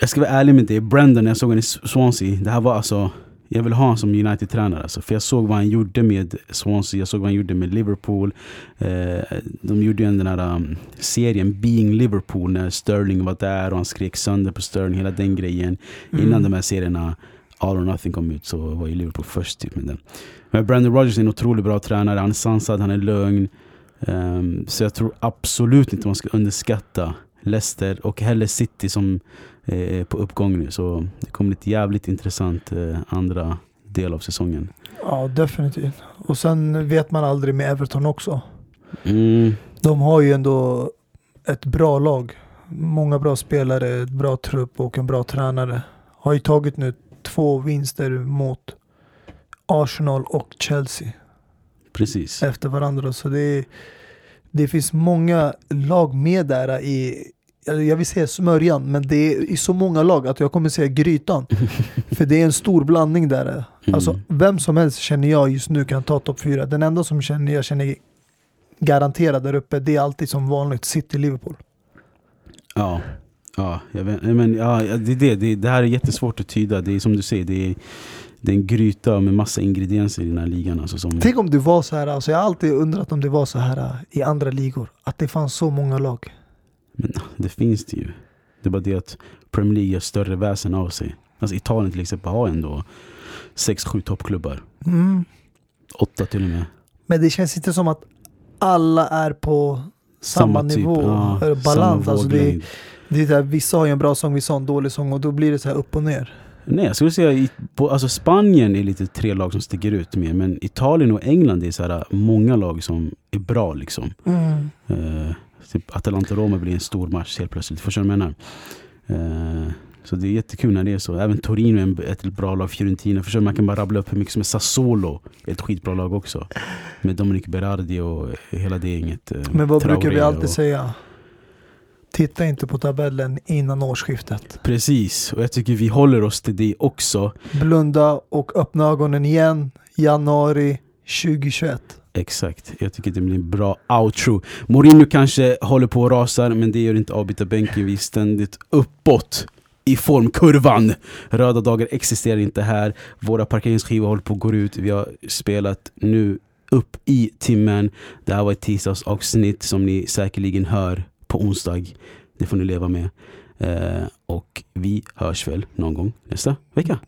Speaker 2: jag ska vara ärlig med dig, Brendan när jag såg honom i Swansea, det här var alltså jag vill ha honom som United-tränare. Alltså, för jag såg vad han gjorde med Swansea, jag såg vad han gjorde med Liverpool. Eh, de gjorde ju den här um, serien Being Liverpool när Sterling var där och han skrek sönder på Sterling, hela den grejen.
Speaker 3: Mm.
Speaker 2: Innan de här serierna All or Nothing kom ut så var ju Liverpool först typ med den. Men Brandon Rodgers är en otroligt bra tränare, han är sansad, han är lugn. Um, så jag tror absolut inte man ska underskatta Leicester och heller City som är på uppgång nu. Så det kommer bli ett jävligt intressant eh, andra del av säsongen.
Speaker 3: Ja, definitivt. Och sen vet man aldrig med Everton också.
Speaker 2: Mm,
Speaker 3: De har ju ändå ett bra lag. Många bra spelare, ett bra trupp och en bra tränare. Har ju tagit nu två vinster mot Arsenal och Chelsea
Speaker 2: precis.
Speaker 3: efter varandra. Så det, det finns många lag med där i, jag vill säga smörjan, men det är i så många lag att jag kommer säga grytan. [laughs] För det är en stor blandning där. Alltså
Speaker 2: Mm.
Speaker 3: vem som helst känner jag just nu kan ta topp fyra. Den enda som känner, jag känner garanterad där uppe, det är alltid som vanligt City-Liverpool.
Speaker 2: Ja, ja, vet, men, ja det, är det, det, det här är jättesvårt att tyda. Det är som du säger, det är, det är en gryta med massa ingredienser i den här ligan. Alltså, som,
Speaker 3: Tänk om det var så här, alltså jag har alltid undrat om det var så här äh, i andra ligor. Att det fanns så många lag.
Speaker 2: Men det finns det ju. Det är bara det att Premier League gör större väsen av sig. Alltså Italien till exempel har ändå 6-7 toppklubbar.
Speaker 3: Mm.
Speaker 2: Åtta till och med.
Speaker 3: Men det känns inte som att alla är på samma, nivå.
Speaker 2: typ, ja,
Speaker 3: eller balans.
Speaker 2: samma
Speaker 3: Alltså det,
Speaker 2: våglängd.
Speaker 3: det är där, vissa har ju en bra sång, vissa har en dålig sång och då blir det så här upp och ner.
Speaker 2: Nej, jag skulle säga i, på, alltså Spanien är lite tre lag som sticker ut mer. Men Italien och England är så här, många lag som är bra liksom. Eh, typ Atalanta-Roma blir en stor match helt plötsligt. Förstår du vad jag menar? Eh, så det är jättekul när det är så. Även Torino är ett bra lag. Fiorentina. Förstår du? Man kan bara rabbla upp hur mycket som är Sassuolo. Ett skitbra lag också. Med Dominic Berardi och hela det gänget. eh,
Speaker 3: Men vad brukar vi
Speaker 2: Traoré
Speaker 3: alltid
Speaker 2: och,
Speaker 3: säga? Titta inte på tabellen innan årsskiftet.
Speaker 2: Precis, och jag tycker vi håller oss till det också.
Speaker 3: Blunda och öppna ögonen igen. Januari 2021.
Speaker 2: Exakt, jag tycker det blir en bra outro. Mourinho kanske håller på att rasa, men det gör inte avbytarbänken. Vi är ständigt uppåt i formkurvan. Röda dagar existerar inte här. Våra parkeringsskivor håller på att gå ut. Vi har spelat nu upp i timmen. Det här var ett tisdagsavsnitt som ni säkerligen hör på onsdag. Det får ni leva med. Eh, och vi hörs väl någon gång nästa vecka.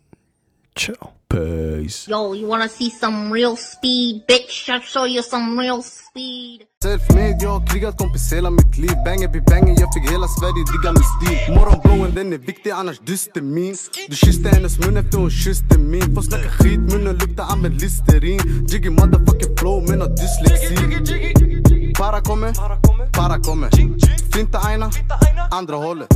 Speaker 3: Ciao.
Speaker 2: Peace!
Speaker 1: Yo, you wanna see some real speed, bitch? I'll show you some real speed.
Speaker 5: Self-made, jag har krigat kompis hela mitt liv. Banger blir banger, jag fick hela Sverige digga min stil. Morgonblåen den är viktig annars dyster min. Du kysste hennes mun efter hon kysste min. Får snacka skit, munnen luktar använd listerin Jiggy motherfucking flow men har dyslexi. Para kommer, para kommer. Flinta aina, andra hållet